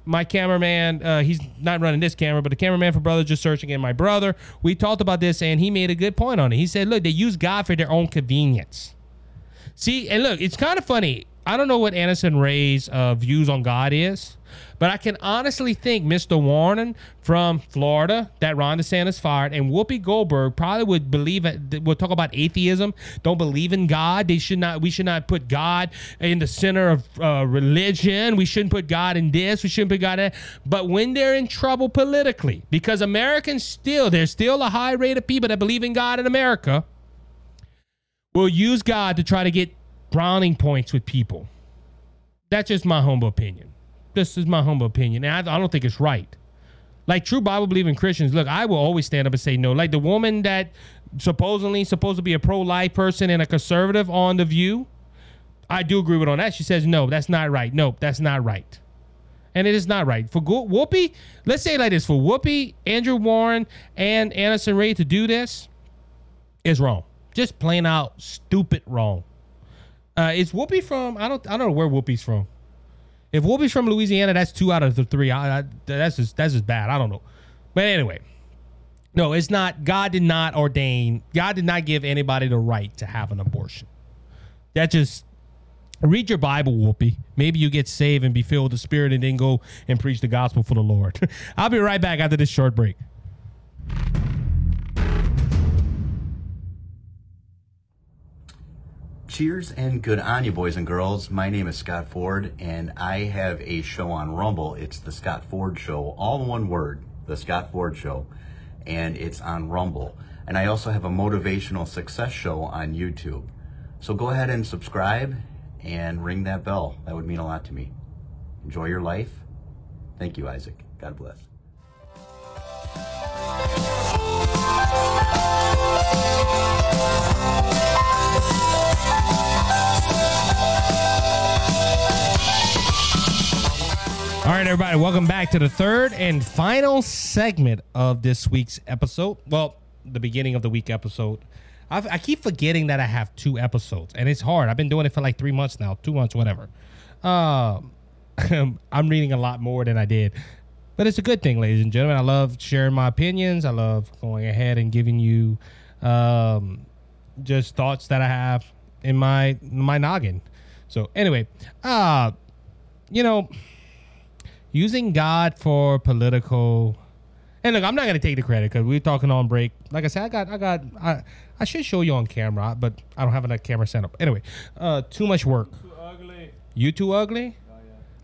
my cameraman. Uh, he's not running this camera, but the cameraman for Brothers Just Searching and my brother. We talked about this, and he made a good point on it. He said, "Look, they use God for their own convenience." See, and look, it's kind of funny. I don't know what Anderson Rae's uh, views on God is, but I can honestly think Mr. Warren from Florida that Ron DeSantis fired and Whoopi Goldberg probably would believe. We'll talk about atheism. Don't believe in God. They should not. We should not put God in the center of uh, religion. We shouldn't put God in this. We shouldn't put God in. that. But when they're in trouble politically, because Americans still there's still a high rate of people that believe in God in America will use God to try to get browning points with people. That's just my humble opinion. This is my humble opinion. And I, I don't think it's right. Like true Bible believing Christians, look, I will always stand up and say no. Like the woman that supposedly supposed to be a pro life person and a conservative on the view, I do agree with on that. She says no, that's not right. Nope, that's not right. And it is not right. For Whoopi, let's say like this for Whoopi, Andrew Warren, and Anderson Rae to do this is wrong. Just plain out stupid wrong. Uh, is Whoopi from? I don't. I don't know where Whoopi's from. If Whoopi's from Louisiana, that's two out of the three. I, I, that's just that's just bad. I don't know. But anyway, no, it's not. God did not ordain. God did not give anybody the right to have an abortion. That just read your Bible, Whoopi. Maybe you get saved and be filled with the Spirit, and then go and preach the gospel for the Lord. I'll be right back after this short break. Cheers and good on you, boys and girls. My name is Scott Ford, and I have a show on Rumble. It's the Scott Ford Show, all in one word, the Scott Ford Show, and it's on Rumble. And I also have a motivational success show on YouTube. So go ahead and subscribe and ring that bell. That would mean a lot to me. Enjoy your life. Thank you, Isaac. God bless. All right, everybody, welcome back to the third and final segment of this week's episode. Well, the beginning of the week episode. I've, I keep forgetting that I have two episodes, and it's hard. I've been doing it for like three months now, two months, whatever. Um, I'm reading a lot more than I did, but it's a good thing, ladies and gentlemen. I love sharing my opinions. I love going ahead and giving you um, just thoughts that I have in my my noggin. So anyway, uh, you know using God for political. And look, I'm not gonna take the credit because we're talking on break. Like I said, I got, I got, I, I should show you on camera, but I don't have enough camera set up. Anyway, uh, too much work. Too ugly. You too ugly.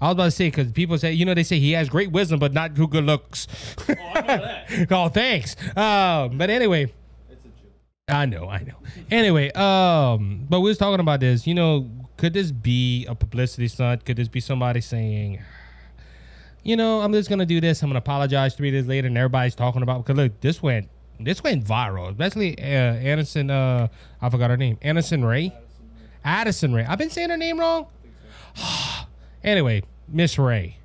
I was about to say because people say, you know, they say he has great wisdom, but not too good looks. Oh, I know that. oh, thanks. Uh, but anyway, It's a joke. I know, I know. Anyway, um, but we was talking about this. You know, could this be a publicity stunt? Could this be somebody saying, you know, I'm just gonna do this. I'm gonna apologize three days later, and everybody's talking about because look, this went this went viral, especially uh, Anderson. Uh, I forgot her name. Anderson Rae. Addison Rae. I've been saying her name wrong. anyway, Miss Rae.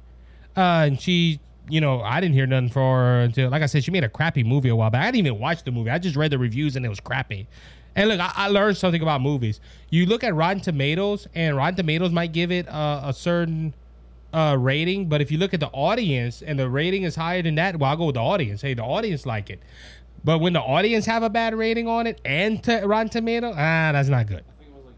Uh, and she, you know, I didn't hear nothing for her until, like I said, she made a crappy movie a while back. I didn't even watch the movie. I just read the reviews and it was crappy. And look, I, I learned something about movies. You look at Rotten Tomatoes, and Rotten Tomatoes might give it uh, a certain uh, rating, but if you look at the audience and the rating is higher than that, well, I'll go with the audience. Hey, the audience like it. But when the audience have a bad rating on it and to Rotten Tomato, ah, that's not good. I think it was like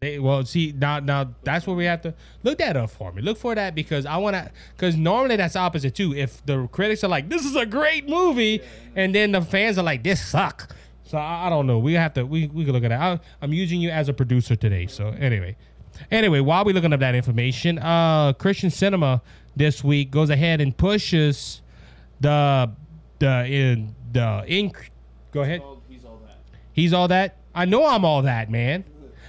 They, well, see now, now that's where we have to look that up for me. Look for that because I want to. Because normally that's opposite too. If the critics are like, "This is a great movie," and then the fans are like, "This suck," so I, I don't know. We have to. We we can look at that. I, I'm using you as a producer today. So anyway, anyway, while we're looking up that information, uh, Kyrsten Sinema this week goes ahead and pushes the the in the ink. Go ahead. all, he's all that. He's all that. I know I'm all that, man.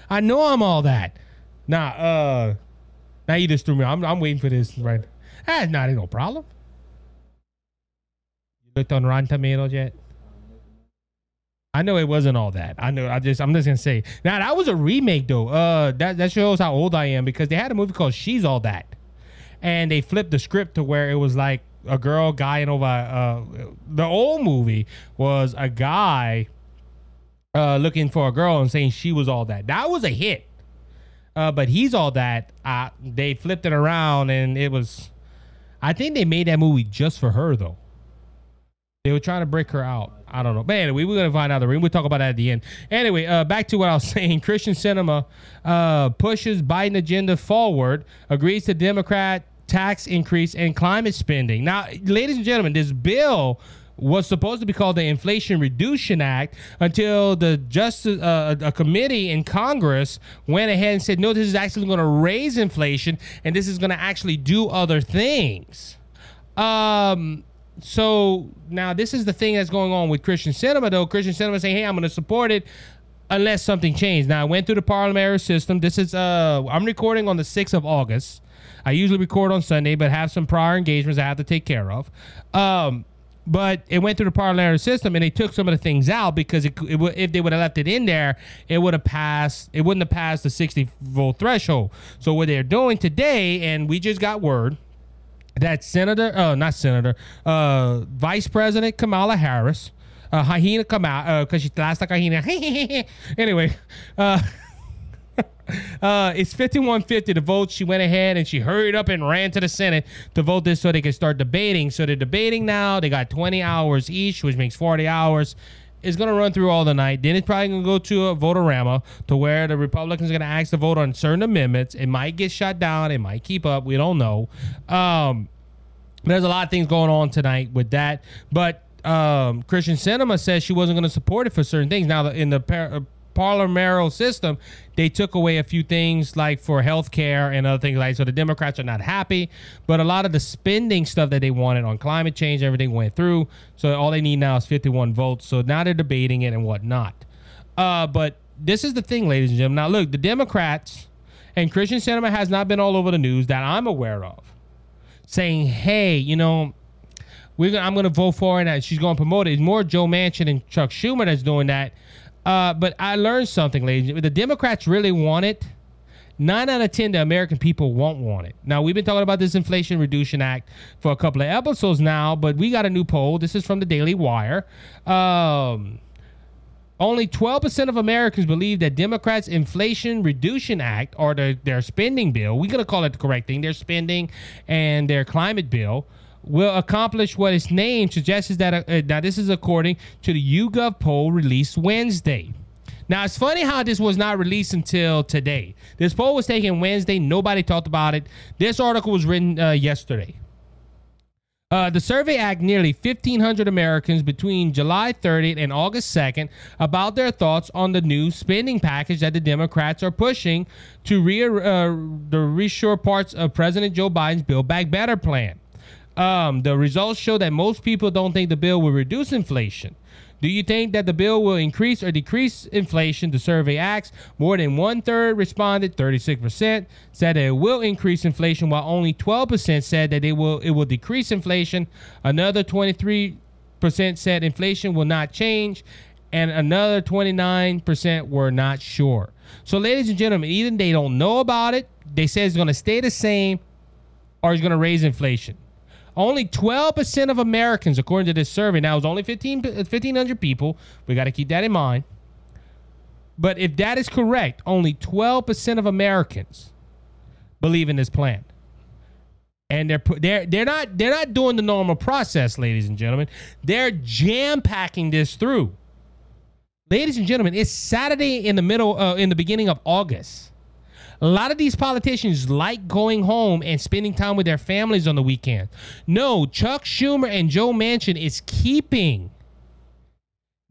I know I'm all that. Nah, uh, now you just threw me. I'm, I'm waiting for this right. That's not a no problem. You looked on Rotten Tomatoes yet? I know it wasn't all that. I know. I just. I'm just gonna say. Now that was a remake though. Uh, that that shows how old I am because they had a movie called She's All That, and they flipped the script to where it was like a girl guying over. Uh, the old movie was a guy uh, looking for a girl and saying she was all that. That was a hit. Uh, but he's all that. Uh, they flipped it around and it was. I think they made that movie just for her though. They were trying to break her out. I don't know. But anyway, we're gonna find out the ring. We'll talk about that at the end. Anyway, uh, back to what I was saying. Kyrsten Sinema uh, pushes Biden agenda forward, agrees to Democrat tax increase and climate spending. Now, ladies and gentlemen, this bill was supposed to be called the Inflation Reduction Act until the justice uh, a committee in Congress went ahead and said, no, this is actually going to raise inflation and this is going to actually do other things. Um, so now this is the thing that's going on with Kyrsten Sinema, though. Kyrsten Sinema saying, "Hey, I'm going to support it unless something changed." Now I went through the parliamentary system. This is uh, I'm recording on the sixth of August. I usually record on Sunday, but have some prior engagements I have to take care of. Um, but it went through the parliamentary system, and they took some of the things out because it, it would- if they would have left it in there, it would have passed. It wouldn't have passed the 60 vote threshold. So what they're doing today, and we just got word that Senator, uh, not Senator, uh, Vice President Kamala Harris, uh, hyena come out because she last like hyena. anyway, uh, uh, it's 5150 to vote. She went ahead and she hurried up and ran to the Senate to vote this so they could start debating. So they're debating now. They got 20 hours each, which makes 40 hours. It's going to run through all the night. Then it's probably going to go to a vote-a-rama to where the Republicans are going to ask to vote on certain amendments. It might get shut down. It might keep up. We don't know. Um, there's a lot of things going on tonight with that. But um, Kyrsten Sinema says she wasn't going to support it for certain things. Now, in the par- uh, parliamentary system, they took away a few things like for health care and other things like so the Democrats are not happy. But a lot of the spending stuff that they wanted on climate change, everything went through. So all they need now is 51 votes. So now they're debating it and whatnot. Uh, but this is the thing, ladies and gentlemen. Now, look, the Democrats and Kyrsten Sinema has not been all over the news that I'm aware of, saying, "Hey, you know, we're I'm going to vote for it." And she's going to promote it. It's more Joe Manchin and Chuck Schumer that's doing that. Uh, but I learned something, ladies. The Democrats really want it. Nine out of ten, the American people won't want it. Now we've been talking about this Inflation Reduction Act for a couple of episodes now, but we got a new poll. This is from the Daily Wire. Um, only 12% of Americans believe that Democrats' Inflation Reduction Act or their, their spending bill, we're going to call it the correct thing, their spending and their climate bill, will accomplish what its name suggests that. Uh, now, this is according to the YouGov poll released Wednesday. Now, it's funny how this was not released until today. This poll was taken Wednesday. Nobody talked about it. This article was written uh, yesterday. Uh, the survey asked nearly 1,500 Americans between July 30th and August 2nd about their thoughts on the new spending package that the Democrats are pushing to re- uh, the reshore parts of President Joe Biden's Build Back Better plan. Um, the results show that most people don't think the bill will reduce inflation. Do you think that the bill will increase or decrease inflation? The survey asks. More than one third responded, 36%, said it will increase inflation, while only 12% said that it will it will decrease inflation. Another 23% said inflation will not change, and another 29% were not sure. So, ladies and gentlemen, either they don't know about it, they say it's going to stay the same, or it's going to raise inflation. Only 12% of Americans, according to this survey, now it's only 15, 1,500 people. We got to keep that in mind. But if that is correct, only 12% of Americans believe in this plan. And they're they're they're not they're not doing the normal process, ladies and gentlemen. They're jam packing this through. Ladies and gentlemen, it's Saturday in the middle uh, in the beginning of August. A lot of these politicians like going home and spending time with their families on the weekend. No, Chuck Schumer and Joe Manchin is keeping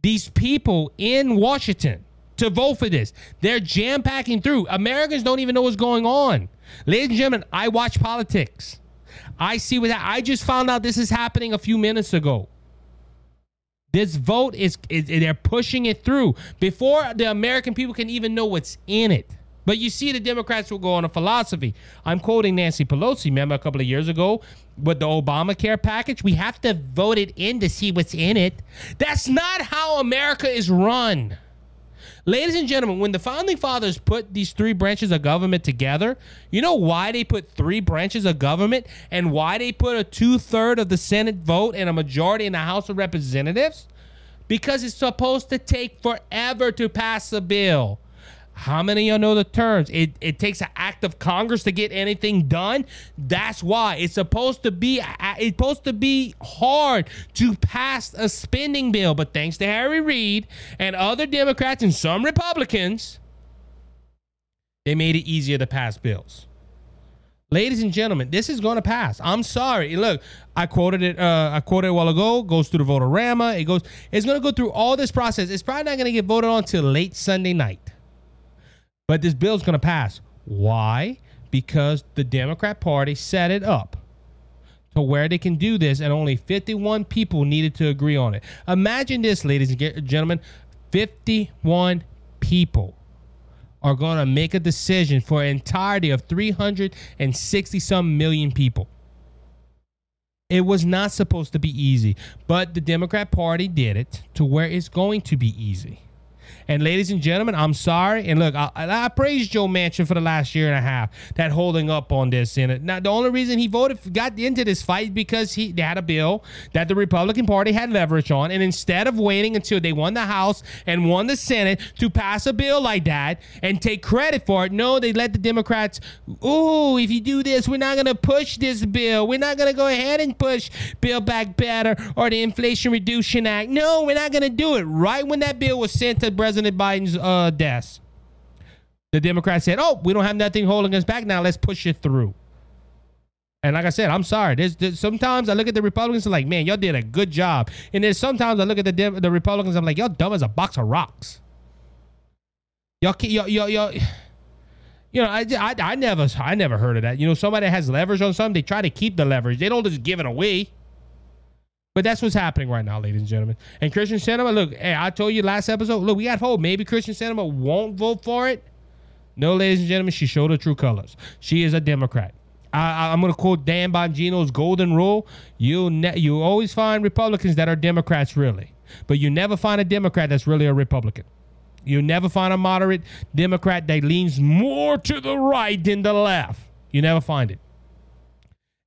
these people in Washington to vote for this. They're jam packing through. Americans don't even know what's going on. Ladies and gentlemen, I watch politics. I see what I just found out this is happening a few minutes ago. This vote is, is they're pushing it through before the American people can even know what's in it. But you see, the Democrats will go on a philosophy. I'm quoting Nancy Pelosi. Remember a couple of years ago with the Obamacare package? We have to vote it in to see what's in it. That's not how America is run. Ladies and gentlemen, when the founding fathers put these three branches of government together, you know why they put three branches of government and why they put a two third of the Senate vote and a majority in the House of Representatives? Because it's supposed to take forever to pass a bill. How many of y'all know the terms? It, it takes an act of Congress to get anything done. That's why it's supposed to be it's supposed to be hard to pass a spending bill. But thanks to Harry Reid and other Democrats and some Republicans, they made it easier to pass bills. Ladies and gentlemen, this is going to pass. I'm sorry. Look, I quoted it. Uh, I quoted it a while ago. Goes through the vote-a-rama. It goes. It's going to go through all this process. It's probably not going to get voted on till late Sunday night. But this bill's going to pass. Why? Because the Democrat Party set it up to where they can do this, and only 51 people needed to agree on it. Imagine this, ladies and gentlemen 51 people are going to make a decision for an entirety of 360 some million people. It was not supposed to be easy, but the Democrat Party did it to where it's going to be easy. And ladies and gentlemen, I'm sorry. And look, I, I praise Joe Manchin for the last year and a half that holding up on this. And now the only reason he voted got into this fight because he had a bill that the Republican Party had leverage on, and instead of waiting until they won the House and won the Senate to pass a bill like that and take credit for it, no, they let the Democrats. Oh, if you do this, we're not going to push this bill. We're not going to go ahead and push Build Back Better or the Inflation Reduction Act. No, we're not going to do it. Right when that bill was sent to President Biden's uh, desk, the Democrats said, "Oh, we don't have nothing holding us back now. Let's push it through." And like I said, I'm sorry. There's, there's sometimes I look at the Republicans and like, man, y'all did a good job. And then sometimes I look at the Dem- the Republicans, I'm like, y'all dumb as a box of rocks. Y'all, y'all, y'all, y'all you know, I, I, I never, I never heard of that. You know, somebody has leverage on something, they try to keep the leverage. They don't just give it away. But that's what's happening right now, ladies and gentlemen. And Kyrsten Sinema, look, hey, I told you last episode, look, we got hope. Maybe Kyrsten Sinema won't vote for it. No, ladies and gentlemen, she showed her true colors. She is a Democrat. I, I'm going to quote Dan Bongino's golden rule: you ne- you always find Republicans that are Democrats, really, but you never find a Democrat that's really a Republican. You never find a moderate Democrat that leans more to the right than the left. You never find it.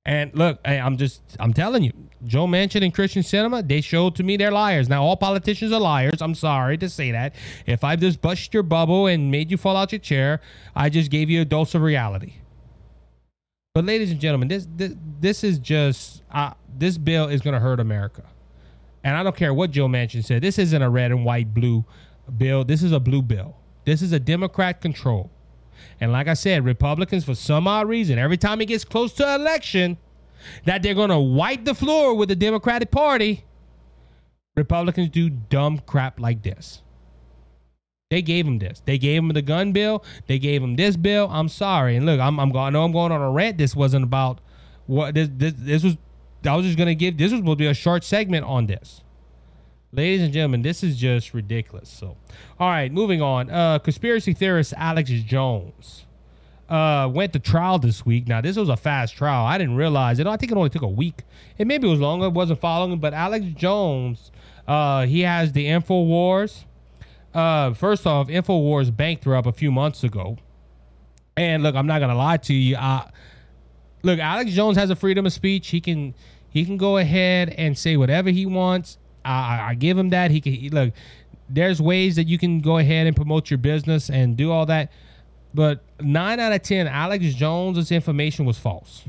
And look, hey, I'm just I'm telling you, Joe Manchin and Kyrsten Sinema, they showed to me they're liars. Now all politicians are liars. I'm sorry to say that. If I've just bust your bubble and made you fall out your chair, I just gave you a dose of reality. But ladies and gentlemen, this this, this is just uh, this bill is going to hurt America. And I don't care what Joe Manchin said. This isn't a red and white blue bill. This is a blue bill. This is a Democrat control. And like I said, Republicans, for some odd reason, every time it gets close to election, that they're going to wipe the floor with the Democratic Party, Republicans do dumb crap like this. They gave him this. They gave him the gun bill. They gave him this bill. I'm sorry. And look, I'm, I'm going. I know I'm going on a rant. This wasn't about what this. This, this was. I was just gonna give. This was to be a short segment on this. Ladies and gentlemen, this is just ridiculous. So, all right, moving on. Uh, conspiracy theorist Alex Jones uh, went to trial this week. Now, this was a fast trial. I didn't realize it. I think it only took a week. It maybe it was longer. wasn't following, but Alex Jones, uh, he has the Infowars. Uh, first off, Infowars banked her up a few months ago. And look, I'm not gonna lie to you. Uh, look, Alex Jones has a freedom of speech. He can he can go ahead and say whatever he wants. I, I, give him that. He can he, look. There's ways that you can go ahead and promote your business and do all that. But nine out of ten, Alex Jones's information was false.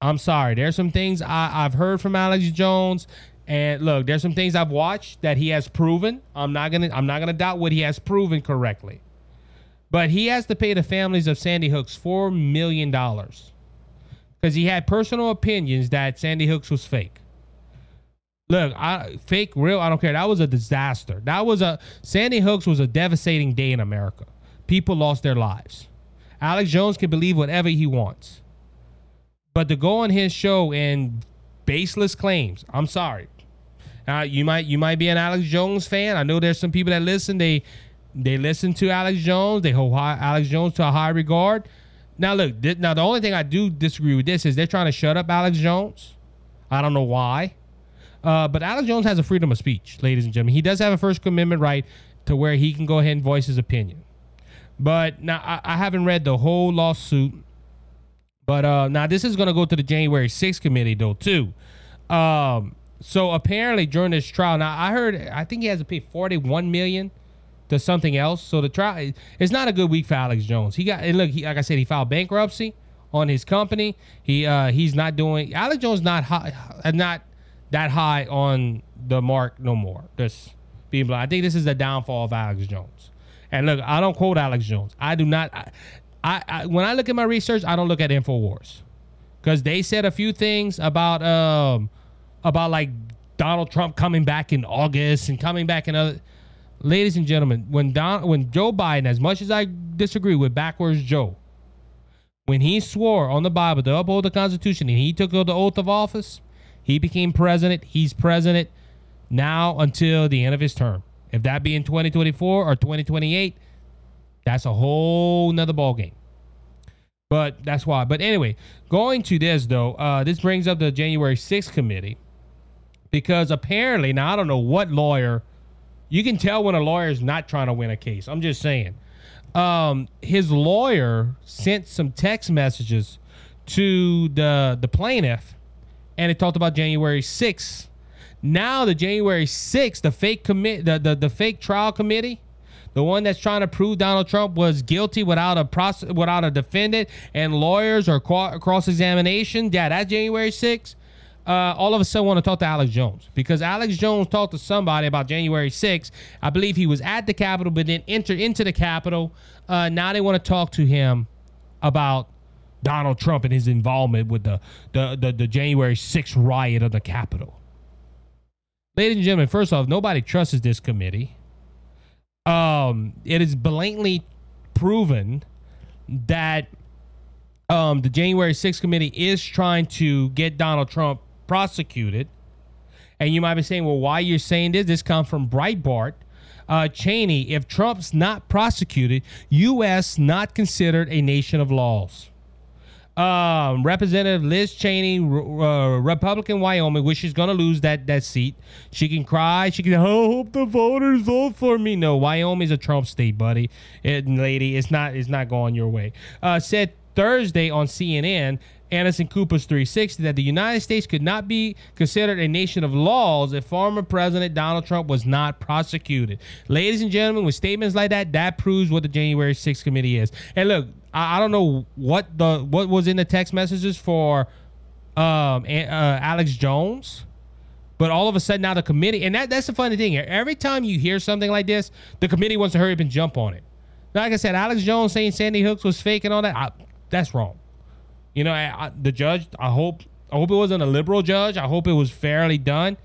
I'm sorry. There's some things I, I've heard from Alex Jones, and look, there's some things I've watched that he has proven. I'm not gonna I'm not gonna doubt what he has proven correctly. But he has to pay the families of Sandy Hooks four million dollars because he had personal opinions that Sandy Hooks was fake. Look, I fake, real. I don't care. That was a disaster. That was a Sandy Hooks was a devastating day in America. People lost their lives. Alex Jones can believe whatever he wants, but to go on his show and baseless claims, I'm sorry. Uh, you might you might be an Alex Jones fan. I know there's some people that listen. They they listen to Alex Jones. They hold high, Alex Jones to a high regard. Now look, thi- now the only thing I do disagree with this is they're trying to shut up Alex Jones. I don't know why, uh, but Alex Jones has a freedom of speech, ladies and gentlemen. He does have a First Amendment right to where he can go ahead and voice his opinion. But now I, I haven't read the whole lawsuit. But uh, now this is going to go to the January 6th committee though too. Um, so apparently during this trial, now I heard I think he has to pay 41 million to something else. So the trial it's not a good week for Alex Jones. He got and look, he, like I said, he filed bankruptcy on his company. He uh, he's not doing Alex Jones not not that high on the mark no more. Just being blunt. I think this is the downfall of Alex Jones. And look, I don't quote Alex Jones. I do not. I, I, I when I look at my research, I don't look at Infowars because they said a few things about um about like Donald Trump coming back in August and coming back in other. Ladies and gentlemen, when Don when Joe Biden, as much as I disagree with backwards Joe, when he swore on the Bible to uphold the Constitution and he took the oath of office, he became president. He's president now until the end of his term. If that be in 2024 or 2028, that's a whole nother ballgame. But that's why. But anyway, going to this though, uh, this brings up the January 6th committee because apparently, now I don't know what lawyer, you can tell when a lawyer is not trying to win a case. I'm just saying. Um, his lawyer sent some text messages to the the plaintiff, and it talked about January 6th. Now the January 6th, the fake commit the, the the fake trial committee, the one that's trying to prove Donald Trump was guilty without a process, without a defendant and lawyers or cross examination. Yeah, that January 6th. Uh, all of a sudden want to talk to Alex Jones because Alex Jones talked to somebody about January 6th. I believe he was at the Capitol, but then entered into the Capitol. Uh, now they want to talk to him about Donald Trump and his involvement with the the, the, the January 6th riot of the Capitol. Ladies and gentlemen, first off, nobody trusts this committee. Um, it is blatantly proven that um, the January 6th committee is trying to get Donald Trump prosecuted. And you might be saying, well, why you're saying this? This comes from Breitbart. Uh, Cheney, if Trump's not prosecuted, U.S. not considered a nation of laws. Um, Representative Liz Cheney, uh, Republican Wyoming, which she's going to lose that that seat. She can cry. She can. I hope the voters vote for me. No, Wyoming's a Trump state, buddy, it, lady. It's not. It's not going your way. Uh, said Thursday on CNN, Anderson Cooper's 360 that the United States could not be considered a nation of laws if former President Donald Trump was not prosecuted. Ladies and gentlemen, with statements like that, that proves what the January 6th committee is. And look, I, I don't know what the what was in the text messages for um, uh, Alex Jones. But all of a sudden now the committee, and that, that's the funny thing. Every time you hear something like this, the committee wants to hurry up and jump on it. Like I said, Alex Jones saying Sandy Hooks was fake and all that, I, that's wrong. You know, I, I, the judge. I hope. I hope it wasn't a liberal judge. I hope it was fairly done.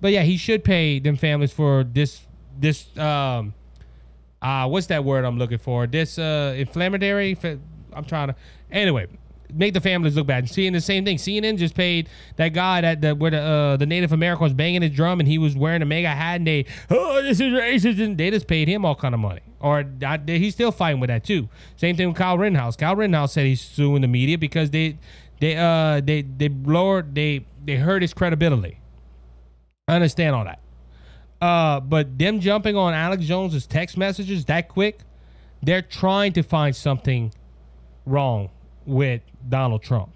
But yeah, he should pay them families for this. This. Um. Uh, what's that word I'm looking for? This uh inflammatory. I'm trying to. Anyway, make the families look bad. And seeing the same thing. CNN just paid that guy that the, where the uh, the Native American was banging his drum and he was wearing a MAGA hat and they oh this is racist and they just paid him all kind of money. Or uh, he's still fighting with that too. Same thing with Kyle Rittenhouse. Kyle Rittenhouse said he's suing the media because they they uh they they lowered they they hurt his credibility. I understand all that. Uh, but them jumping on Alex Jones's text messages that quick, they're trying to find something wrong with Donald Trump.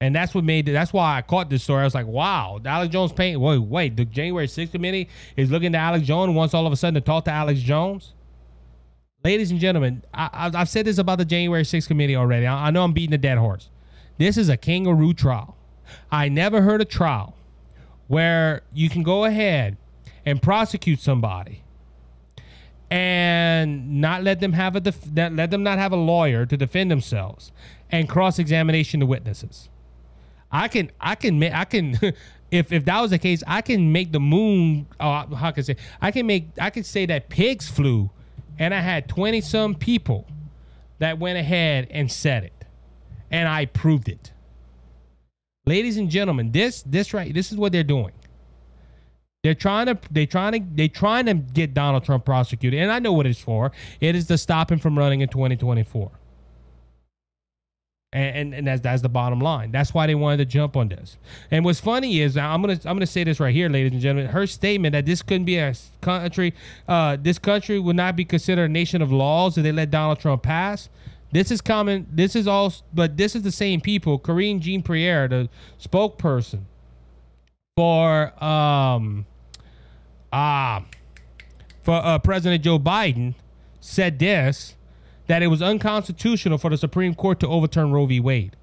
And that's what made that's why I caught this story. I was like, wow, Alex Jones paying wait, wait, the January 6th committee is looking to Alex Jones wants all of a sudden to talk to Alex Jones. Ladies and gentlemen, I, I've said this about the January 6th committee already. I, I know I'm beating a dead horse. This is a kangaroo trial. I never heard a trial where you can go ahead and prosecute somebody and not let them have a def- let them not have a lawyer to defend themselves and cross examination the witnesses. I can I can I can if if that was the case I can make the moon uh, how can I say I can make I can say that pigs flew and I had 20 some people that went ahead and said it and I proved it. Ladies and gentlemen, this this right this is what they're doing. They're trying to they trying to they trying to get Donald Trump prosecuted, and I know what it's for. It is to stop him from running in 2024. And, and, and that's that's the bottom line. That's why they wanted to jump on this. And what's funny is I'm gonna I'm gonna say this right here, ladies and gentlemen. Her statement that this couldn't be a country, uh, this country would not be considered a nation of laws if they let Donald Trump pass. This is common. This is all, but this is the same people. Karine Jean Pierre, the spokesperson for um ah for uh, President Joe Biden, said this that it was unconstitutional for the Supreme Court to overturn Roe v. Wade.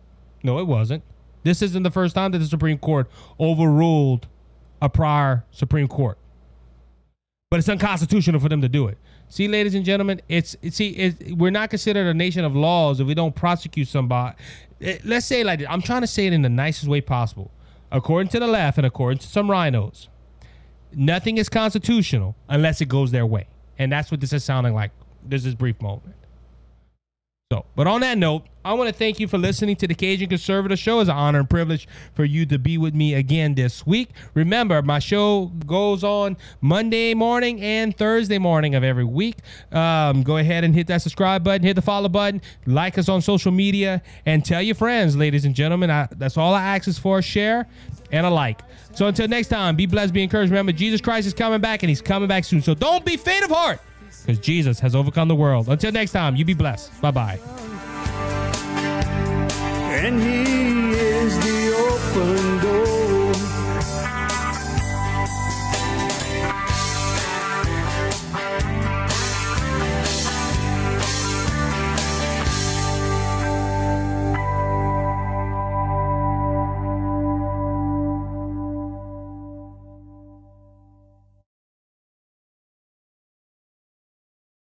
No, it wasn't. This isn't the first time that the Supreme Court overruled a prior Supreme Court. But it's unconstitutional for them to do it. See, ladies and gentlemen, it's, see, it's, we're not considered a nation of laws if we don't prosecute somebody. Eh, Let's say it like this. I'm trying to say it in the nicest way possible. According to the left and according to some RINOs, nothing is constitutional unless it goes their way. And that's what this is sounding like. This is brief moment. So, but on that note, I want to thank you for listening to the Cajun Conservative Show. It's an honor and privilege for you to be with me again this week. Remember, my show goes on Monday morning and Thursday morning of every week. Um, go ahead and hit that subscribe button, hit the follow button, like us on social media, and tell your friends, ladies and gentlemen. I, that's all I ask is for a share and a like. So until next time, be blessed, be encouraged. Remember, Jesus Christ is coming back, and He's coming back soon. So don't be faint of heart because Jesus has overcome the world. Until next time, you be blessed. Bye bye.